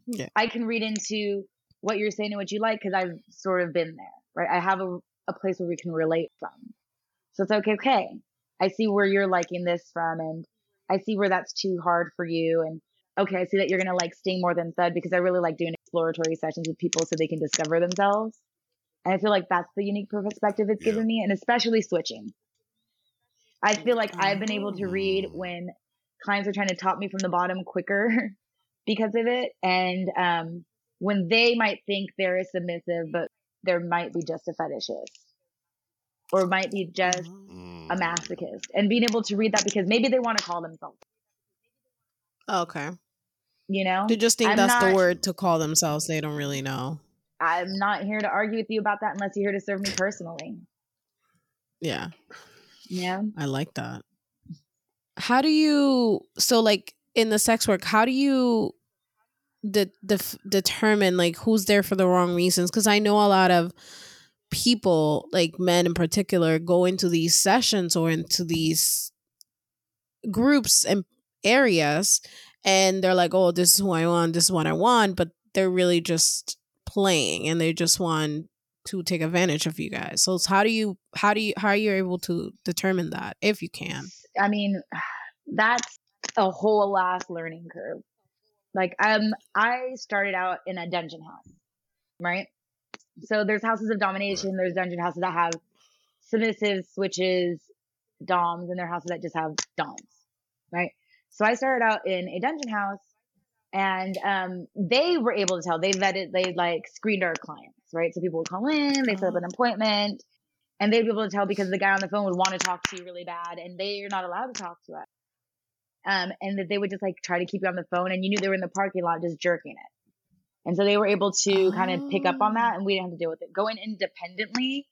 yeah. I can read into what you're saying and what you like because I've sort of been there, right? I have a, a place where we can relate from. So it's okay, okay. I see where you're liking this from and I see where that's too hard for you. And okay, I see that you're going to like Sting more than Thud because I really like doing exploratory sessions with people so they can discover themselves. And I feel like that's the unique perspective it's yeah. given me and especially switching. I feel like I've been able to read oh. when clients are trying to top me from the bottom quicker because of it. And um, when they might think they're a submissive, but there might be just a fetishist or might be just a mm. masochist. And being able to read that because maybe they want to call themselves. Okay. You know? They just think I'm that's not, the word to call themselves. They don't really know. I'm not here to argue with you about that unless you're here to serve me personally. Yeah. Yeah. I like that. How do you so like in the sex work, how do you de- de- determine like who's there for the wrong reasons because I know a lot of people, like men in particular, go into these sessions or into these groups and areas and they're like, "Oh, this is who I want, this is what I want," but they're really just playing and they just want to take advantage of you guys. So how do you how do you how are you able to determine that if you can? I mean, that's a whole last learning curve. Like um I started out in a dungeon house, right? So there's houses of domination, there's dungeon houses that have submissive switches, doms, and there are houses that just have doms, right? So I started out in a dungeon house and um, they were able to tell they vetted they like screened our clients right? So people would call in they set up an uh-huh. appointment and they'd be able to tell because the guy on the phone would want to talk to you really bad and they're not allowed to talk to us. Um, and that they would just like try to keep you on the phone and you knew they were in the parking lot just jerking it. And so they were able to kind of pick up on that and we didn't have to deal with it. Going independently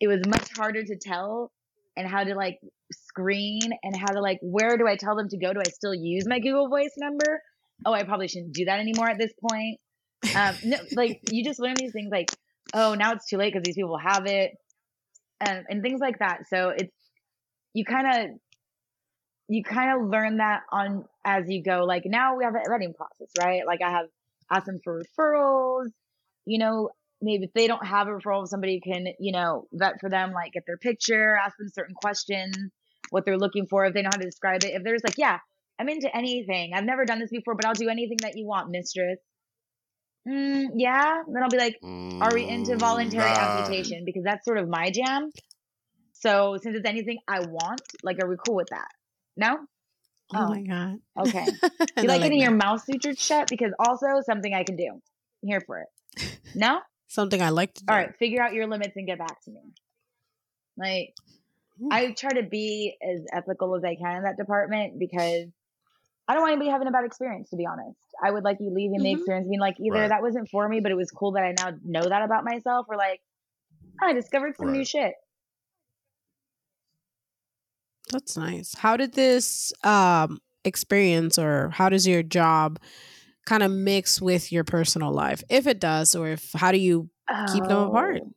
it was much harder to tell and how to like screen and how to like where do i tell them to go? Do i still use my google voice number oh, I probably shouldn't do that anymore at this point. Um, no, like you just learn these things like, oh, now it's too late because these people have it, and and things like that. So it's you kind of you kind of learn that on as you go. Like now we have a vetting process, right? Like I have asked them for referrals. You know, maybe if they don't have a referral, somebody can you know vet for them, like get their picture, ask them certain questions, what they're looking for, if they know how to describe it. If there's like, yeah, I'm into anything. I've never done this before, but I'll do anything that you want, mistress. Mm, yeah. Then I'll be like, mm, are we into voluntary nah. amputation? Because that's sort of my jam. So since it's anything I want, like, are we cool with that? No? Oh, oh my God. Okay. you like getting your mouth sutured shut? Because also something I can do. I'm here for it. No? something I like to do. All right. Figure out your limits and get back to me. Like, I try to be as ethical as I can in that department because I don't want anybody having a bad experience, to be honest. I would like you leaving mm-hmm. the experience being like, either right. that wasn't for me, but it was cool that I now know that about myself, or like, I discovered some right. new shit. That's nice. How did this um, experience, or how does your job kind of mix with your personal life? If it does, or if how do you keep them apart? Oh.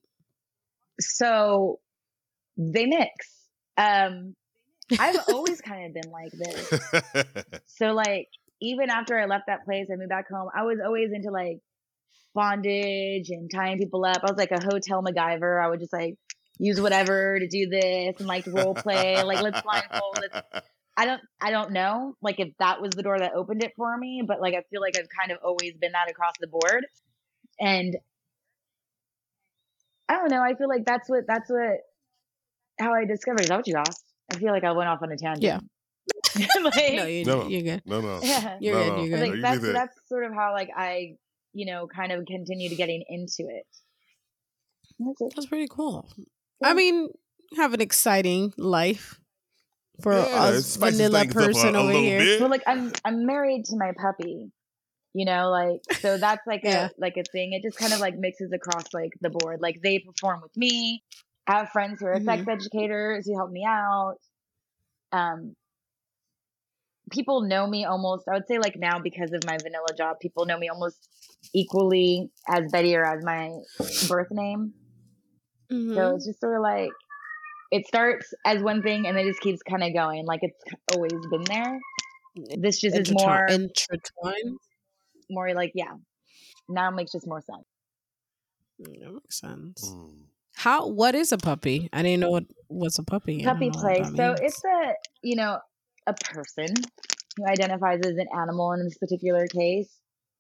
So they mix. Um, I've always kind of been like this. So like even after I left that place, I moved back home. I was always into like bondage and tying people up. I was like a hotel MacGyver. I would just like use whatever to do this and like role play. Like let's blindfold. Let's... I don't. I don't know. Like if that was the door that opened it for me, but like I feel like I've kind of always been that across the board, and I don't know. I feel like that's what that's what how I discovered. Is that what you asked? I feel like I went off on a tangent. Yeah. like, no, you, No. you're good. no, no. yeah. You're no, good, no. you're good. No, like you that's did that. that's sort of how like I, you know, kind of continued getting into it. That's it. That's pretty cool. Yeah. I mean, have an exciting life for Yeah, it us spices vanilla things up a- person a over little here. bit. Well, like I'm I'm married to my puppy, you know, like so that's like Yeah. a like a thing. It just kind of like mixes across like the board. Like they perform with me. I have friends who are Mhm. sex educators who help me out. Um, people know me almost. I would say like now because of my vanilla job, people know me almost equally as Bettie or as my birth name. Mhm. So it's just sort of like it starts as one thing and then it just keeps kind of going. Like it's always been there. This just is more intertwined. more like yeah. Now it makes just more sense. Mm, That makes sense. Mm. How? What is a puppy? I didn't know what what's a puppy. Puppy play. So it's a you know a person who identifies as an animal in this particular case.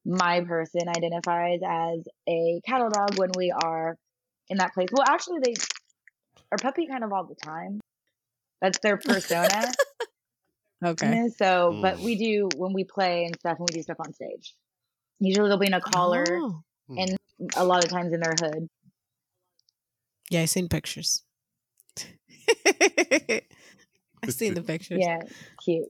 My person identifies as a cattle dog when we are in that place. Well, actually, they are puppy kind of all the time. That's their persona. okay. You know, So, but Mm. we do when we play and stuff, and we do stuff on stage. Usually they'll be in a collar, Oh. and a lot of times in their hood. Yeah, I seen pictures. I seen the pictures. Yeah, cute.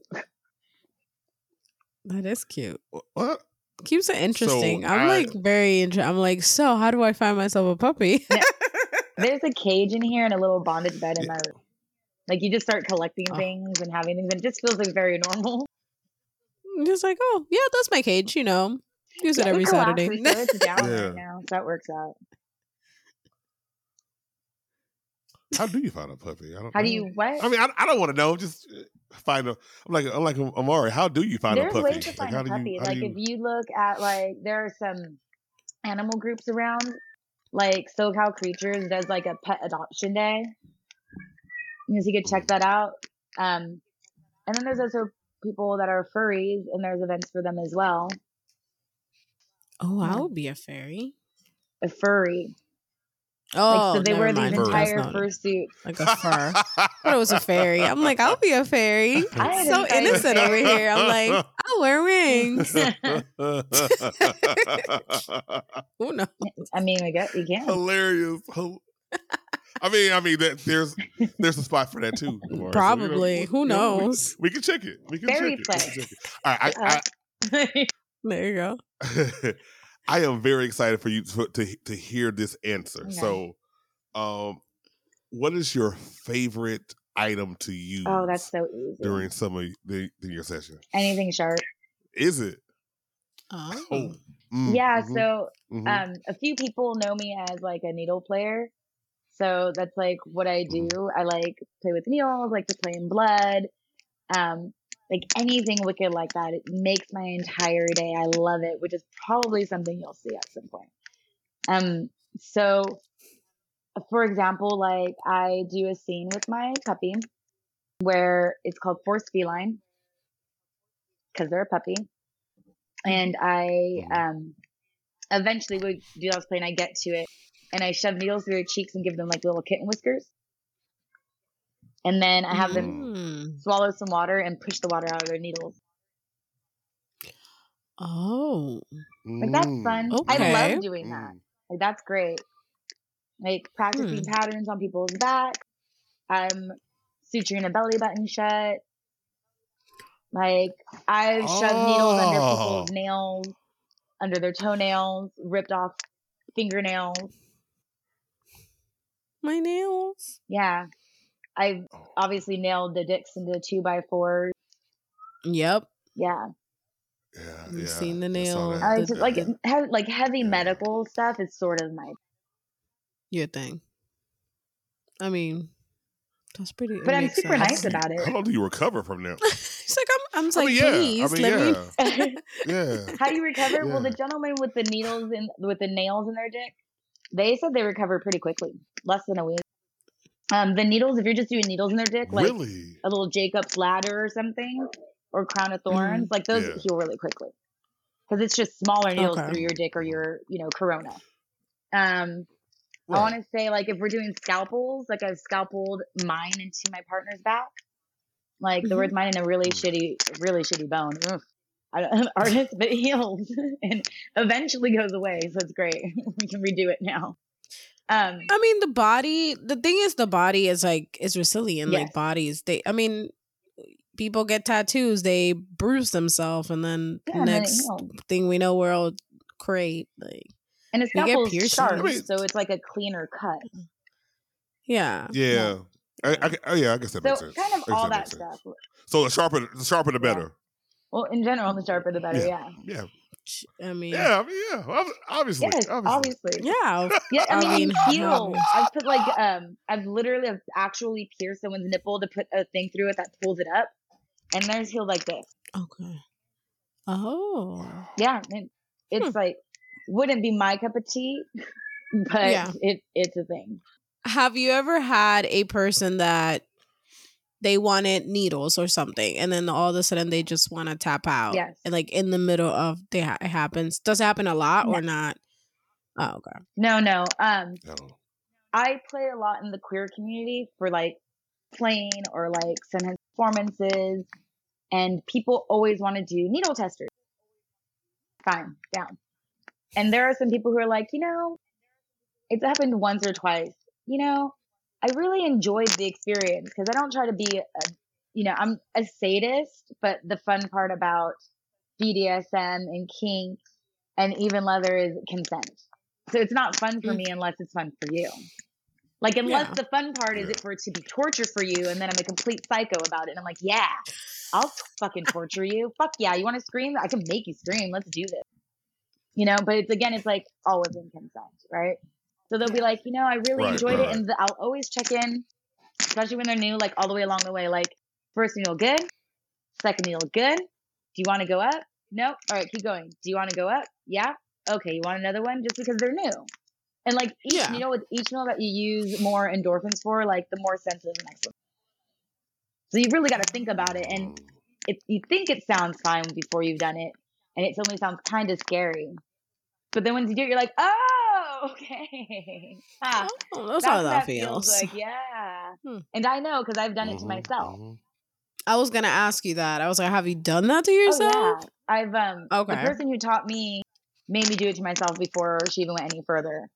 That is cute. What? Cute's are interesting. I'm I- like very. Inter- I'm like, so how do I find myself a puppy? Yeah. There's a cage in here and a little bondage bed in my room. Like you just start collecting Oh. things and having things, and it just feels like very normal. Just like, oh yeah, that's my cage. You know, use it every Saturday. we- so it's down Yeah. right now, so that works out. How do you find a puppy? I don't know. How do know. you what? I mean, I, I don't want to know. Just uh, find a. I'm like I'm like Irmari. How do you find There's a puppy? ways to Like, find how a do you- puppy. how do like you- if you look at like there are some animal groups around. Like SoCal Creatures does like a pet adoption day. Because you could check that out. Um, and then there's also people that are furries, and there's events for them as well. Oh, I Yeah. would be a fairy. A furry, Oh, like so they never wear mind. these entire That's not- fursuits. like a fur. I thought it was a fairy. I'm like, I'll be a fairy. I'm so innocent over here. I'm like, I'll wear wings. Who knows? I mean, I guess you can. Hilarious. I mean, I mean that there's there's a spot for that too. Irmari. So, you know, Probably. we- Who you know, we- knows? We, can check it. We can Fairy check it. We can check it. All right, I, I, There you go. I am very excited for you to to, to hear this answer. Okay. So, um, what is your favorite item to use oh, that's so easy. during some of the, the your session? Anything sharp. Is it? Oh. Oh, mm, yeah. mhm, So mhm. um a few people know me as like a needle player so that's like what i do Mm-hmm. i like play with needles like to play in blood um like anything wicked like that it makes my entire day. I love it which is probably something you'll see at some point. Um so for example like i do a scene with my puppy where it's called force feline. Because they're a puppy. And i Mhm. um eventually would do that play and I get to it and I shove needles through their cheeks and give them like little kitten whiskers. And then I have them Mm. swallow some water and push the water out of their needles. Oh. Like that's Mm, fun. Okay. I love doing that. mm. Like that's great. Like practicing patterns on people's back. I'm suturing a belly button shut. Like I've shoved needles under Oh. people's nails, under their toenails, ripped off fingernails. My nails. Yeah. I've Oh. obviously nailed the dicks into two by fours. Yep. Yeah. Yeah, You've yeah. seen the I saw nail. that. I just like he- like heavy Yeah. medical stuff is sort of my. your thing. I mean, that's pretty. But I'm super sense. nice about it. How long do you recover from that? It's like I'm. I'm just I like, mean, yeah. please I mean, let yeah. me. Yeah. How do you recover? Well, the gentleman with the needles in with the nails in their dick, they said they recover pretty quickly, less than a week. Um, the needles, if you're just doing needles in their dick, like really? a little Jacob's ladder or something, or crown of thorns, like those Yeah. heal really quickly because it's just smaller needles Okay. through your dick or your, you know, corona. Um, I want to say like if we're doing scalpels, like I've scalpeled mine into my partner's back, like the Mhm. words mine in a really Mm. shitty, really shitty bone. Ugh. I don't, artist, but it heals and eventually goes away, so it's great. we can redo it now. Um, I mean, the body. The thing is, the body is like is resilient. Yes. Like bodies, they. I mean, people get tattoos. They bruise themselves, and then Yeah, and then next thing we know, we're all great. Like, and a We get piercings. sharp, so it's like a cleaner cut. yeah, Yeah. I, I, oh, yeah, I guess that So makes sense. kind of all that makes sense. stuff. So the sharper, the sharper, the Yeah. better. Well, in general, the sharper the better. Yeah. Yeah. Yeah, I mean, yeah, I mean, yeah. ob- Obviously, Yes, obviously. obviously. yeah. Yeah, I I mean, mean, you how heal. I've put like um, I've literally have actually pierced someone's nipple to put a thing through it that pulls it up, and theirs healed like this. Okay. Oh. Yeah, it, it's like wouldn't be my cup of tea, but Yeah. it it's a thing. Have you ever had a person that they wanted needles or something, and then all of a sudden they just want to tap out? Yes. And like in the middle of the it happens. Does it happen a lot No. or not? Oh, okay. No, no. Um, No. I play a lot in the queer community for like playing or like sometimes performances, and people always want to do needle testers. Fine, down. And there are some people who are like, you know, it's happened once or twice. You know, I really enjoyed the experience because I don't try to be a, you know, I'm a sadist, but the fun part about BDSM and kink and even leather is consent. So it's not fun for Mm. me unless it's fun for you. Like unless Yeah. the fun part is it for it to be torture for you, and then I'm a complete psycho about it. And I'm like, yeah, I'll fucking torture you. Fuck yeah, you want to scream? I can make you scream. Let's do this. You know, but it's again, it's like always in consent, right? So they'll be like, you know, I really Right, enjoyed right. it, and the, I'll always check in, especially when they're new, like all the way along the way. Like first needle good, second needle good. Do you want to go up? Nope. All right, keep going. Do you want to go up? Yeah. Okay. You want another one? Just because they're new. And like each, Yeah. you know, with each meal that you use more endorphins for, like the more sensitive the next one. So you really got to think about it, and it, you think it sounds fine before you've done it, and it suddenly sounds kind of scary. But then when you do it, you're like, oh, okay. Ah, Oh, that's, that's how what that feels feels. like. Yeah. Hmm. And I know because I've done it to Mhm, myself. mhm. I was gonna ask you that. I was like, have you done that to Oh, yourself? yeah. I've um okay. the person who taught me made me do it to myself before she even went any further.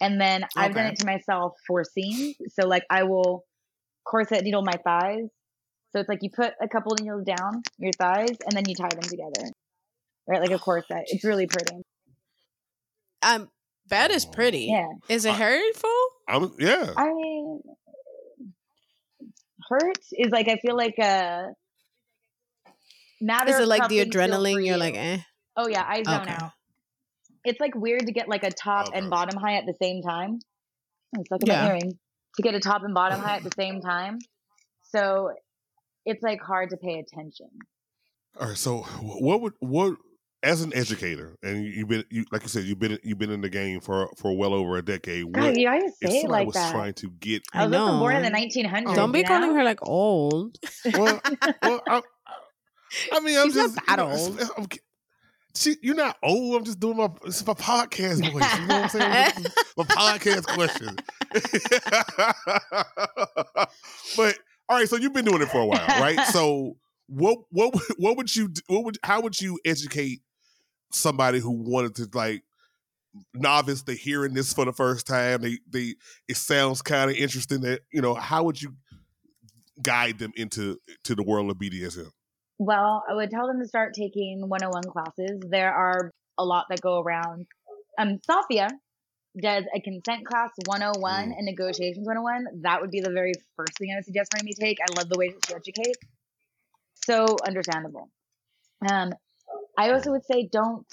And then I've done it to myself for scenes. So like I will corset needle my thighs. So it's like you put a couple needles down your thighs and then you tie them together. Right? Like a corset. It's really pretty. Um, that is pretty. Yeah. Is it I- hurtful? I'm yeah. I mean hurt is like I feel like uh matter Is it like the things feel for adrenaline? You're like, eh. Oh yeah, I zone Okay. out. It's like weird to get like a top Okay. and bottom high at the same time. Oh, It's like Yeah. my earring. To get a top and bottom high at the same time. So it's like hard to pay attention. All right. So what would what as an educator, and you- you've been you like you said you've been you've been in the game for for well over a decade. God, you guys if say it somebody like was that. trying to get? I I was also born in the 1900s. Don't be you calling her like old. Well, well, I, I mean, I'm She's not just that you know, it's- old. I'm, she, you're not old. I'm just doing my it's my podcast voice. You know what I'm saying? My podcast question. but all right, so you've been doing it for a while, right? So what what would- what would you what would how would you educate somebody who wanted to like novice to hearing this for the first time? They they it sounds kind of interesting. That you know how would you guide them into to the world of BDSM? Well, I would tell them to start taking 101 classes. There are a lot that go around. Um, Sophia does a consent class 101 Mm. and negotiations 101. That would be the very first thing I would suggest for me to take. I love the way that she educates. So understandable. Um, I also would say don't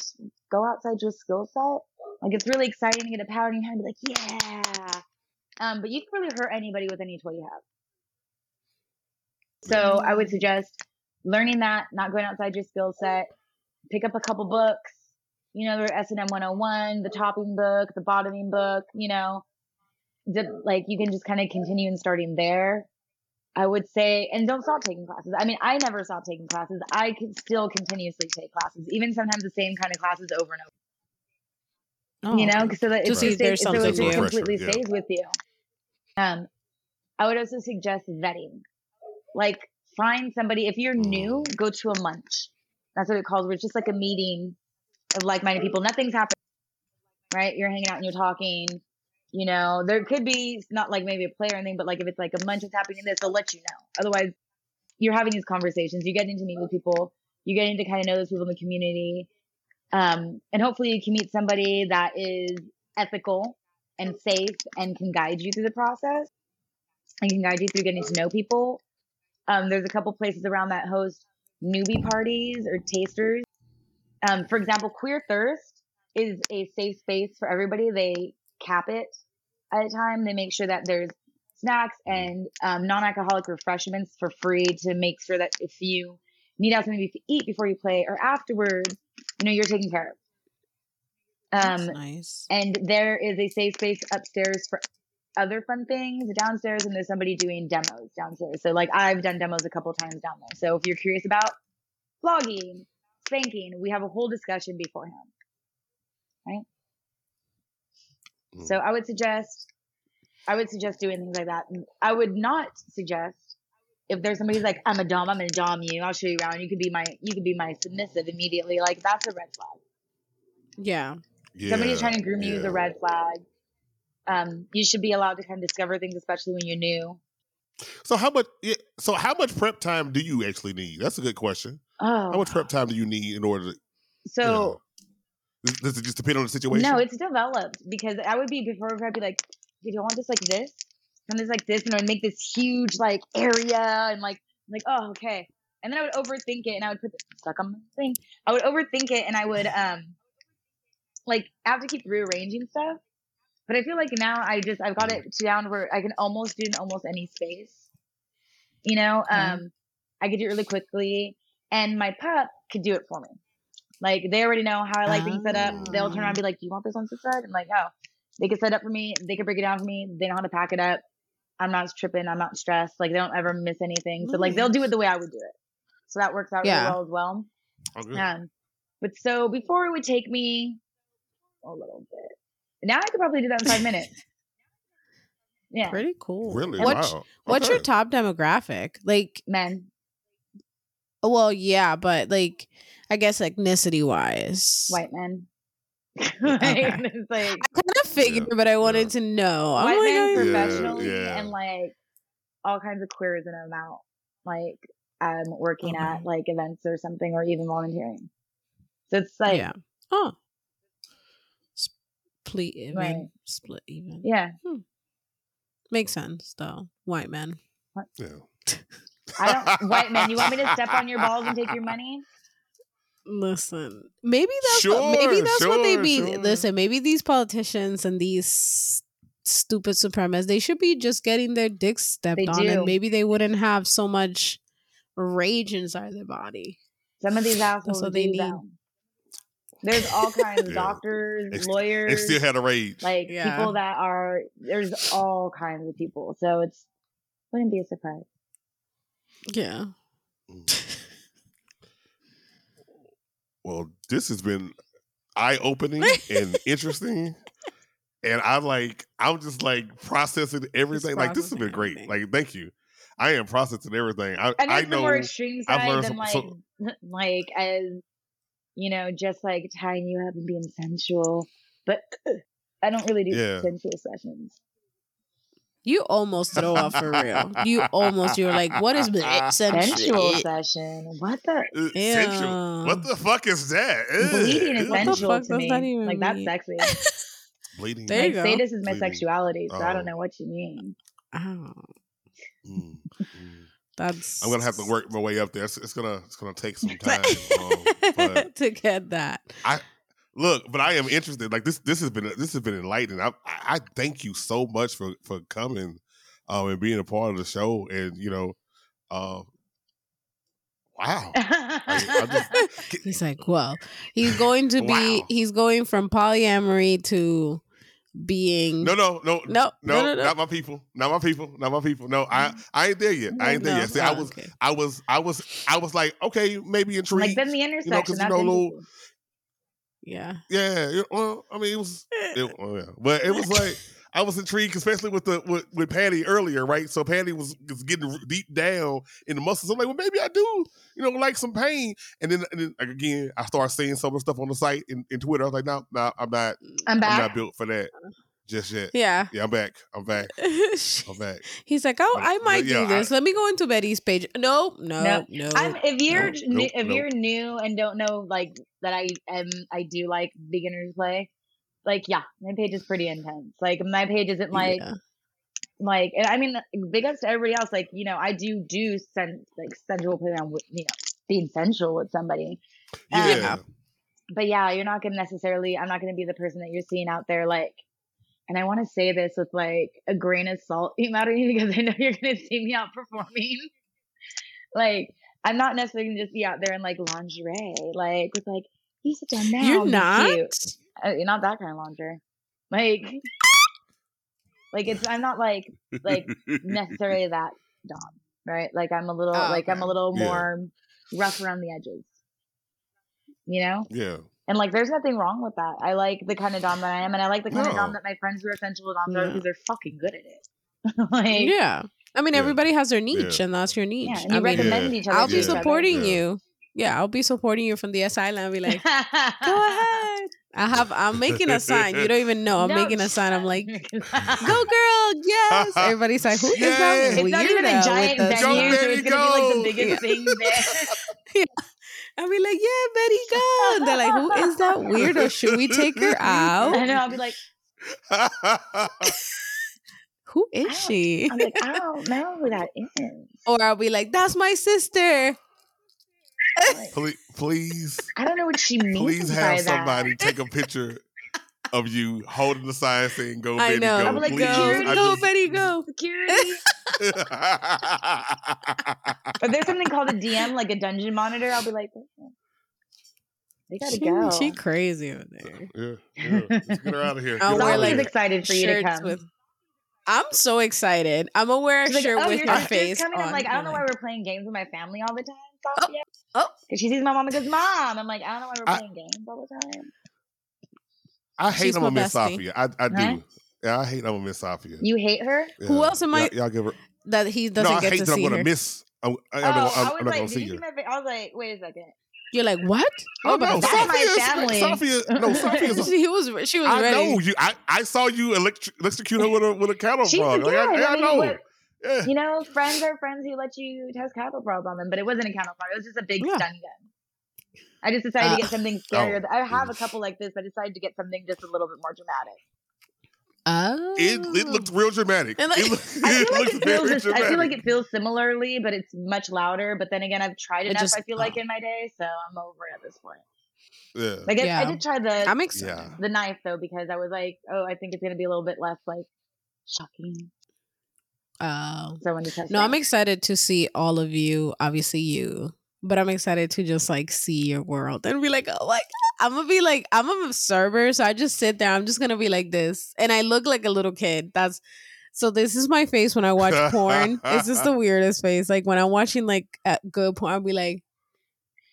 go outside your skill set. Like it's really exciting to get a power in your hand, and be like, yeah. Um, but you can really hurt anybody with any toy you have. So I would suggest learning that, not going outside your skill set. Pick up a couple books. You know, the S and M 101, the topping book, the bottoming book. You know, like you can just kind of continue and starting there. I would say, and don't stop taking classes. I mean, I never stop taking classes. I can still continuously take classes, even sometimes the same kind of classes over and over. Oh, you know, so that it just, there's stays, so it just new. completely Pressure, yeah. stays with you. Um, I would also suggest vetting. Like, find somebody. If you're new, go to a munch. That's what it calls. Where it's just like a meeting of like-minded people. Nothing's happening, right? You're hanging out and you're talking. You know, there could be not like maybe a player or anything, but like if it's like a munch is happening in this, they'll let you know. Otherwise, you're having these conversations. You're getting to meet with people. You're getting to kind of know those people in the community. Um, and hopefully you can meet somebody that is ethical and safe and can guide you through the process and can guide you through getting to know people. Um, there's a couple places around that host newbie parties or tasters. Um, for example, Queer Thirst is a safe space for everybody. They cap it at a time. They make sure that there's snacks and um, non-alcoholic refreshments for free to make sure that if you need have something to eat before you play or afterwards, you know, you're taken care of. Um, nice. and there is a safe space upstairs for other fun things downstairs and there's somebody doing demos downstairs so like i've done demos a couple times down there so if you're curious about flogging spanking we have a whole discussion beforehand right Mm. so i would suggest i would suggest doing things like that i would not suggest if there's somebody who's like i'm a dom i'm gonna dom you i'll show you around you could be my you could be my submissive immediately like that's a red flag Yeah. somebody's trying to groom you is a red flag. Um, you should be allowed to kind of discover things, especially when you're new. So how much? Yeah, so how much prep time do you actually need? That's a good question. Oh, How much prep time do you need in order to? so Does, does it just depend on the situation? no, it's developed because I would be before I'd be like, you don't want this like this, and this like this, and I'd make this huge like area and like like oh okay, and then I would overthink it and I would put stuck on my thing. I would overthink it and I would um like I have to keep rearranging stuff. But I feel like now I just I've got it down where I can almost do it in almost any space. You know, Mhm. um, I could do it really quickly, and my pup could do it for me. Like they already know how I like things set up. They'll turn around and be like, "Do you want this on the side?" I'm like, "Oh." They can set up for me. They can break it down for me. They know how to pack it up. I'm not tripping. I'm not stressed. Like they don't ever miss anything. So like they'll do it the way I would do it. So that works out Yeah. really well as well. Oh, good. Um, but so before it would take me a little bit. Now I could probably do that in five minutes. Yeah, Pretty cool. Really? What's, wow. what's your top demographic? Like, men. well, yeah, but like, I guess ethnicity wise, white men. like, Okay. it's like I kind of figured, but I wanted to know. I'm white like, men I- Yeah, professionally yeah. and like all kinds of queers in and out. Like um working at Okay. like events or something or even volunteering. So it's like yeah. Oh. Split even. Right. Split even. yeah. Makes sense though. White men. Yeah. I don't white men, you want me to step on your balls and take your money? Listen, maybe that's what, maybe Sure, that's what they sure, be. sure. Listen, maybe these politicians and these stupid supremacists, they should be just getting their dicks stepped They on, do. and maybe they wouldn't have so much rage inside their body. Some of these assholes what they need. though. There's all kinds of Yeah. doctors, And lawyers. They still had a rage. like Yeah. people that are there's all kinds of people so it's wouldn't be a surprise Yeah. Mm. Well, this has been eye opening and interesting. And I'm like, I'm just like processing everything. Like this has been great. everything. Like, thank you. I am processing everything. I, and I it's the know. more extreme I've side learned than like some- like as you know just like tying you up and being sensual but i don't really do Yeah. sensual sessions You almost throw up for real. You almost you're like, what is it? sensual session what the Uh, sensual. What the fuck is that? Ugh. bleeding is What sensual to me that even like that's sexy Bleeding. There you like go. say this is my Bleeding. sexuality so i Oh. don't know what you mean Oh. Mm, mm. That's I'm gonna have to work my way up there. It's, it's gonna it's gonna take some time. um, to get that. Look, but I am interested. Like this this has been this has been enlightening. I I I thank you so much for for coming um and being a part of the show. And you know, uh, wow. I just- He's like, well, he's going to be he's going from polyamory to being No, no, no, no, no, no, no, no. not my people, not my people, not my people. No, I I ain't there yet. I ain't there yet. See, I was okay. I was I was I was like, okay, maybe intrigued like intrigued. then the intersection. 'cause you that's know, little- interesting. Yeah. Yeah, well, I mean, it was, eh. it, well, yeah. but it was like I was intrigued, especially with the with, with Patty earlier, right? So Patty was, was getting deep down in the muscles. I'm like, well, maybe I do, you know, like some pain. And then, and then like, again, I started seeing some of the stuff on the site in, in Twitter. I was like, no, no, I'm not, I'm I'm not built for that uh-huh. Just yet. Yeah. Yeah, I'm back. I'm back. I'm back. He's like, oh, I might yeah, do this. Let me go into Bettie's page. No, no, No. no. I'm, if you're Nope, new, nope, if nope. you're new and don't know like that I am I do like beginners play, like yeah, my page is pretty intense. Like my page isn't like Yeah. like and I mean big ups to everybody else. Like you know I do do sen- like sensual play around with you know being sensual with somebody. Um, Yeah. But yeah, you're not gonna necessarily. I'm not gonna be the person that you're seeing out there like. And I want to say this with like a grain of salt, Marie, because I know you're gonna see me out performing. like I'm not necessarily gonna just be out there in like lingerie, like with like you sit down now. You're not? cute." Uh, you're not that kind of lingerie. Like, like it's. I'm not like like necessarily that dom, right? Like I'm a little Oh, like I'm a little Yeah. more rough around the edges. You know? yeah. And like there's nothing wrong with that. I like the kind of dom that I am and I like the kind of dom that my friends who are sensual doms are Yeah. because they're fucking good at it. like yeah. I mean, Yeah. everybody has their niche, Yeah. and that's your niche. yeah, and you I mean, recommend Yeah. each other. I'll to be each supporting Yeah. you. Yeah, I'll be supporting you from the asylum. I'll be like, go ahead. I have. I'm making a sign. You don't even know. I'm No, making a sign. I'm like, go girl, yes. Everybody's like, who is that Yes. It's not even a giant with the Go, venue, so it's gonna be like go. the biggest Yeah. thing there. I'll be like, yeah, Bettie, go. And they're like, who is that weirdo? Should we take her out? I know. I'll be like, Who I is don't- she? I'm like, I don't know who that is. Or I'll be like, that's my sister. Like, please, please, I don't know what she means please by have that. somebody take a picture of you holding the sign saying "Go I Bettie, know. go." I'm like, please. go, Security. Go, just- Bettie, go. Security. If there's something called a DM, like a dungeon monitor, I'll be like, they gotta She, go. she crazy over there. yeah, yeah. Let's get her out of here. I'll Get her wear, out of Always like, excited for you to come. with. I'm so excited. I'm gonna wear a She's like, shirt oh, with your my face coming. on. I'm like, I don't know why we're playing games with my family all the time, Sophia. oh. Because oh. she sees my mom and goes, Mom. I'm like, I don't know why we're I- playing games all the time. I hate She's I'm my a Miss. Sophia. I, I do. Huh? Yeah, I hate I'm a Miss Sophia. You hate her? Who else am I- Y'all, y'all give her. that he doesn't no, I get hate to that I'm see gonna her. miss. I'm, I'm, oh, not, gonna- I'm, I was I'm not like, gonna did see you see her. my? I was like, wait a second. You're like, what? Oh, oh but no, that's that- my Sophia, family. Sophia, no, Sophia's. she was she was I ready. know you. I, I saw you electro- electrocute her with a with a cattle She's prod. Like, I, I I mean, know. what- Yeah. You know, friends are friends who let you test cattle prods on them, but it wasn't a cattle prod. It was just a big Yeah. stun gun. I just decided Uh, to get something scarier. I have a couple like this. I decided to get something just a little bit more dramatic. Oh. It it looked real dramatic. And like- it, look, I feel like it feels. very I feel like it feels similarly, but it's much louder. But then again, I've tried It enough. just- I feel like oh. in my day, so I'm over it at this point. Yeah. Like I, I did try the I'm excited. Yeah. the knife though because I was like, oh, I think it's gonna be a little bit less like shocking. Oh. So I wanted to test. No, it. I'm excited to see all of you, obviously you, but I'm excited to just like see your world and be like, oh my God. I'm gonna be like, I'm a server, so I just sit there. I'm just gonna be like this. And I look like a little kid. That's so this is my face when I watch porn. It's just the weirdest face. Like when I'm watching like good porn, I'll be like,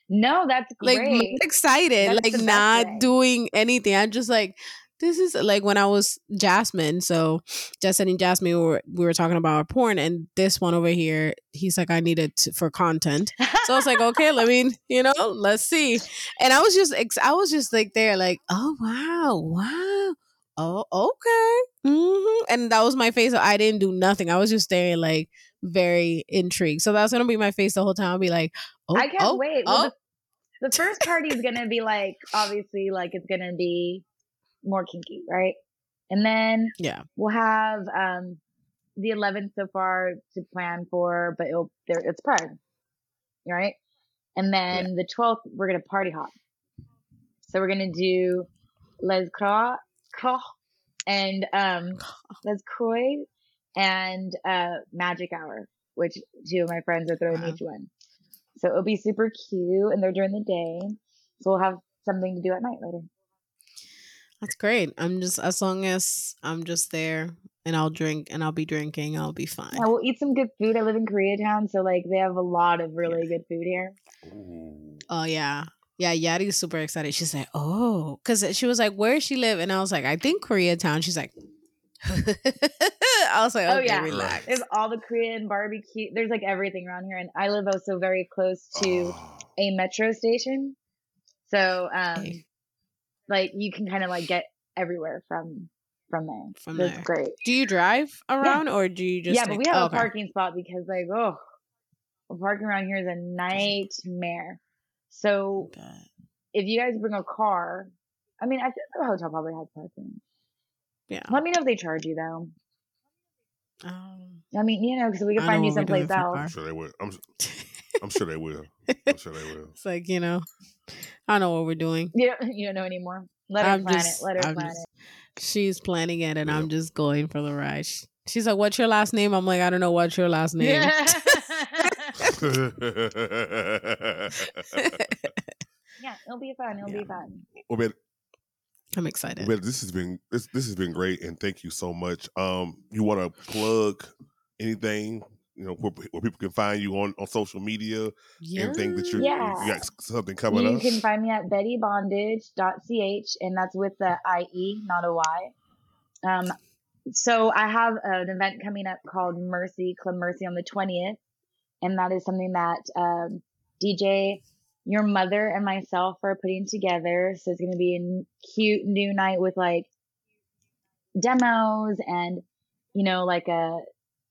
No, that's like excited, That's like not way. doing anything. I'm just like, this is like when I was Jasmine. So Justin and Jasmine we were we were talking about our porn, and this one over here, he's like, I need it to, for content. So I was like, okay, let me, you know, let's see. And I was just, I was just like there, like, oh wow, wow, oh okay, hmm and that was my face. I didn't do nothing. I was just staring, like very intrigued. So that's gonna be my face the whole time. I'll be like, oh, I can't oh, wait. Well, oh. the, the first party is gonna be like obviously like it's gonna be more kinky, right? And then yeah. we'll have um the 11th so far to plan for, but it'll, there, it's Pride, right? And then the 12th, we're going to party hop. So we're going to do Les Croix, Croix and, um, Les Croix and, uh, Magic Hour, which two of my friends are throwing Wow. each one. So it'll be super cute and they're during the day. So we'll have something to do at night later. That's great. I'm just as long as I'm just there and I'll drink and I'll be drinking, I'll be fine. Yeah, we'll eat some good food. I live in Koreatown, so like they have a lot of really good food here. Oh yeah. Yeah, Yadi's super excited. She's like, oh, because she was like, where does she live? And I was like, I think Koreatown. She's like, I was like, Oh, okay, yeah. relax. There's all the Korean barbecue. There's like everything around here, and I live also very close to Oh. a metro station, so um, Okay. Like you can kind of like get everywhere from from there. From That's there. great. Do you drive around or do you just? yeah, but we have oh, a okay. parking spot because like oh, parking around here is a nightmare. So if you guys bring a car, I mean, I think the hotel probably has parking. Yeah. Let me know if they charge you though. Um, I mean, you know, because we can find you what we're someplace else. I'm sure they would. I'm, I'm sure they will. I'm sure they will. it's like you know, I know what we're doing. You don't, you don't know anymore. Let her I'm plan just- it. Let her I'm plan just- it. She's planning it, and Yeah. I'm just going for the ride. She's like, "What's your last name?" I'm like, "I don't know. What's your last name?" yeah, it'll be fun. It'll Yeah. be fun. well, man, I'm excited. well, this has been this this has been great, and thank you so much. Um, you want to plug anything? You know where, where people can find you on on social media. Anything that you're Yeah. you got something coming you up. You can find me at bettiebondage.ch, and that's with the IE, not a Y. Um, so I have an event coming up called Mercy, Club Mercy on the 20th. And that is something that um, DJ, your mother, and myself are putting together. So it's going to be a cute new night with like demos and, you know, like a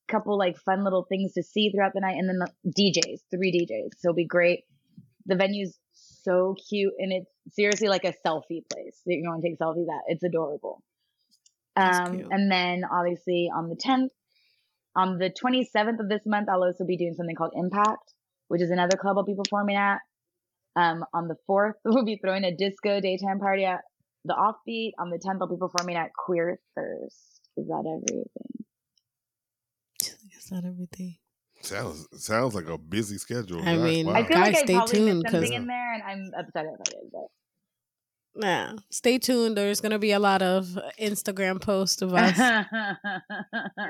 couple like fun little things to see throughout the night. And then the DJs, three DJs. So it'll be great. The venue's so cute and it's seriously like a selfie place. that You want to take selfies at. It's adorable. Um, and then obviously on the 10th, on the 27th of this month, I'll also be doing something called Impact, which is another club I'll be performing at. Um, on the 4th, we'll be throwing a disco daytime party at the Offbeat. On the 10th, I'll be performing at Queer Thirst. Is that everything? Is that everything? Sounds sounds like a busy schedule. I Gosh, mean, wow. I feel Guys, like I stay probably tuned, missed something 'cause- in there, and I'm upset if I did. But Yeah. Stay tuned. There's gonna be a lot of Instagram posts of us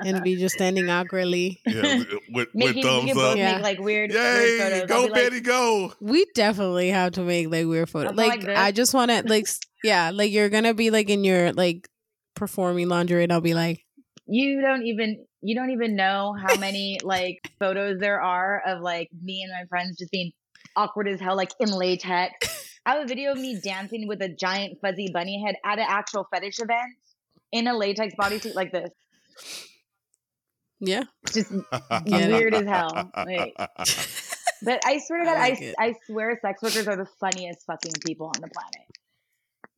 and be just standing awkwardly. yeah, with, with Making, thumbs up. Yeah. make like weird, weird Yay! photos. I'll Go be like, Bettie, go! We definitely have to make like weird photos. Like, like I just want to like yeah, like you're gonna be like in your like performing lingerie, and I'll be like, you don't even you don't even know how many like photos there are of like me and my friends just being awkward as hell, like in latex. I have a video of me dancing with a giant fuzzy bunny head at an actual fetish event in a latex bodysuit like this. yeah, Just weird as hell. Like, but I swear to God, I I, like it. I swear sex workers are the funniest fucking people on the planet.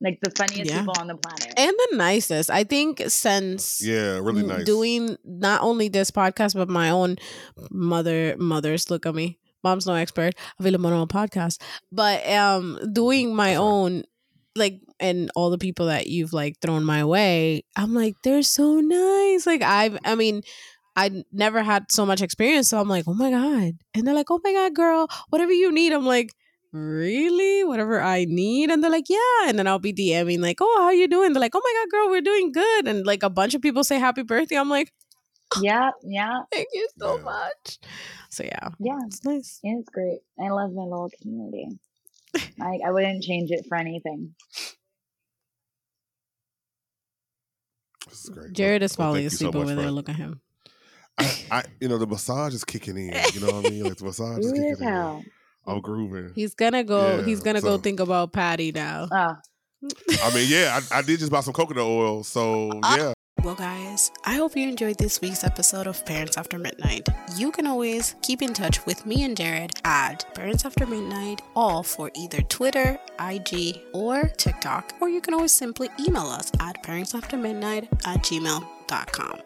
Like the funniest Yeah. people on the planet. and the nicest. I think since yeah, really nice. doing not only this podcast but my own mother mothers look at me mom's no expert available on podcast but um doing my That's right. own like and all the people that you've like thrown my way i'm like they're so nice like i've i mean i never had so much experience so i'm like oh my god and they're like oh my god girl whatever you need i'm like really whatever i need and they're like yeah and then i'll be dming like oh how you doing they're like oh my god girl we're doing good and like a bunch of people say happy birthday i'm like yeah, yeah, thank you so Yeah. much so yeah yeah. it's nice It's great. I love my little community. I, I wouldn't change it for anything. This is great. Jarratt is Well, falling thank you so asleep over there look at him I, I, you know, the massage is kicking in. You know what I mean? Like the massage is kicking as in. Hell. I'm grooving. he's gonna go Yeah, he's gonna go think about patty now Oh, I mean, yeah, I, I did just buy some coconut oil, so Uh, yeah. Well, guys, I hope you enjoyed this week's episode of Parents After Midnight. You can always keep in touch with me and Jarratt at Parents After Midnight, all for either Twitter, IG, or TikTok, or you can always simply email us at parentsaftermidnight at gmail.com.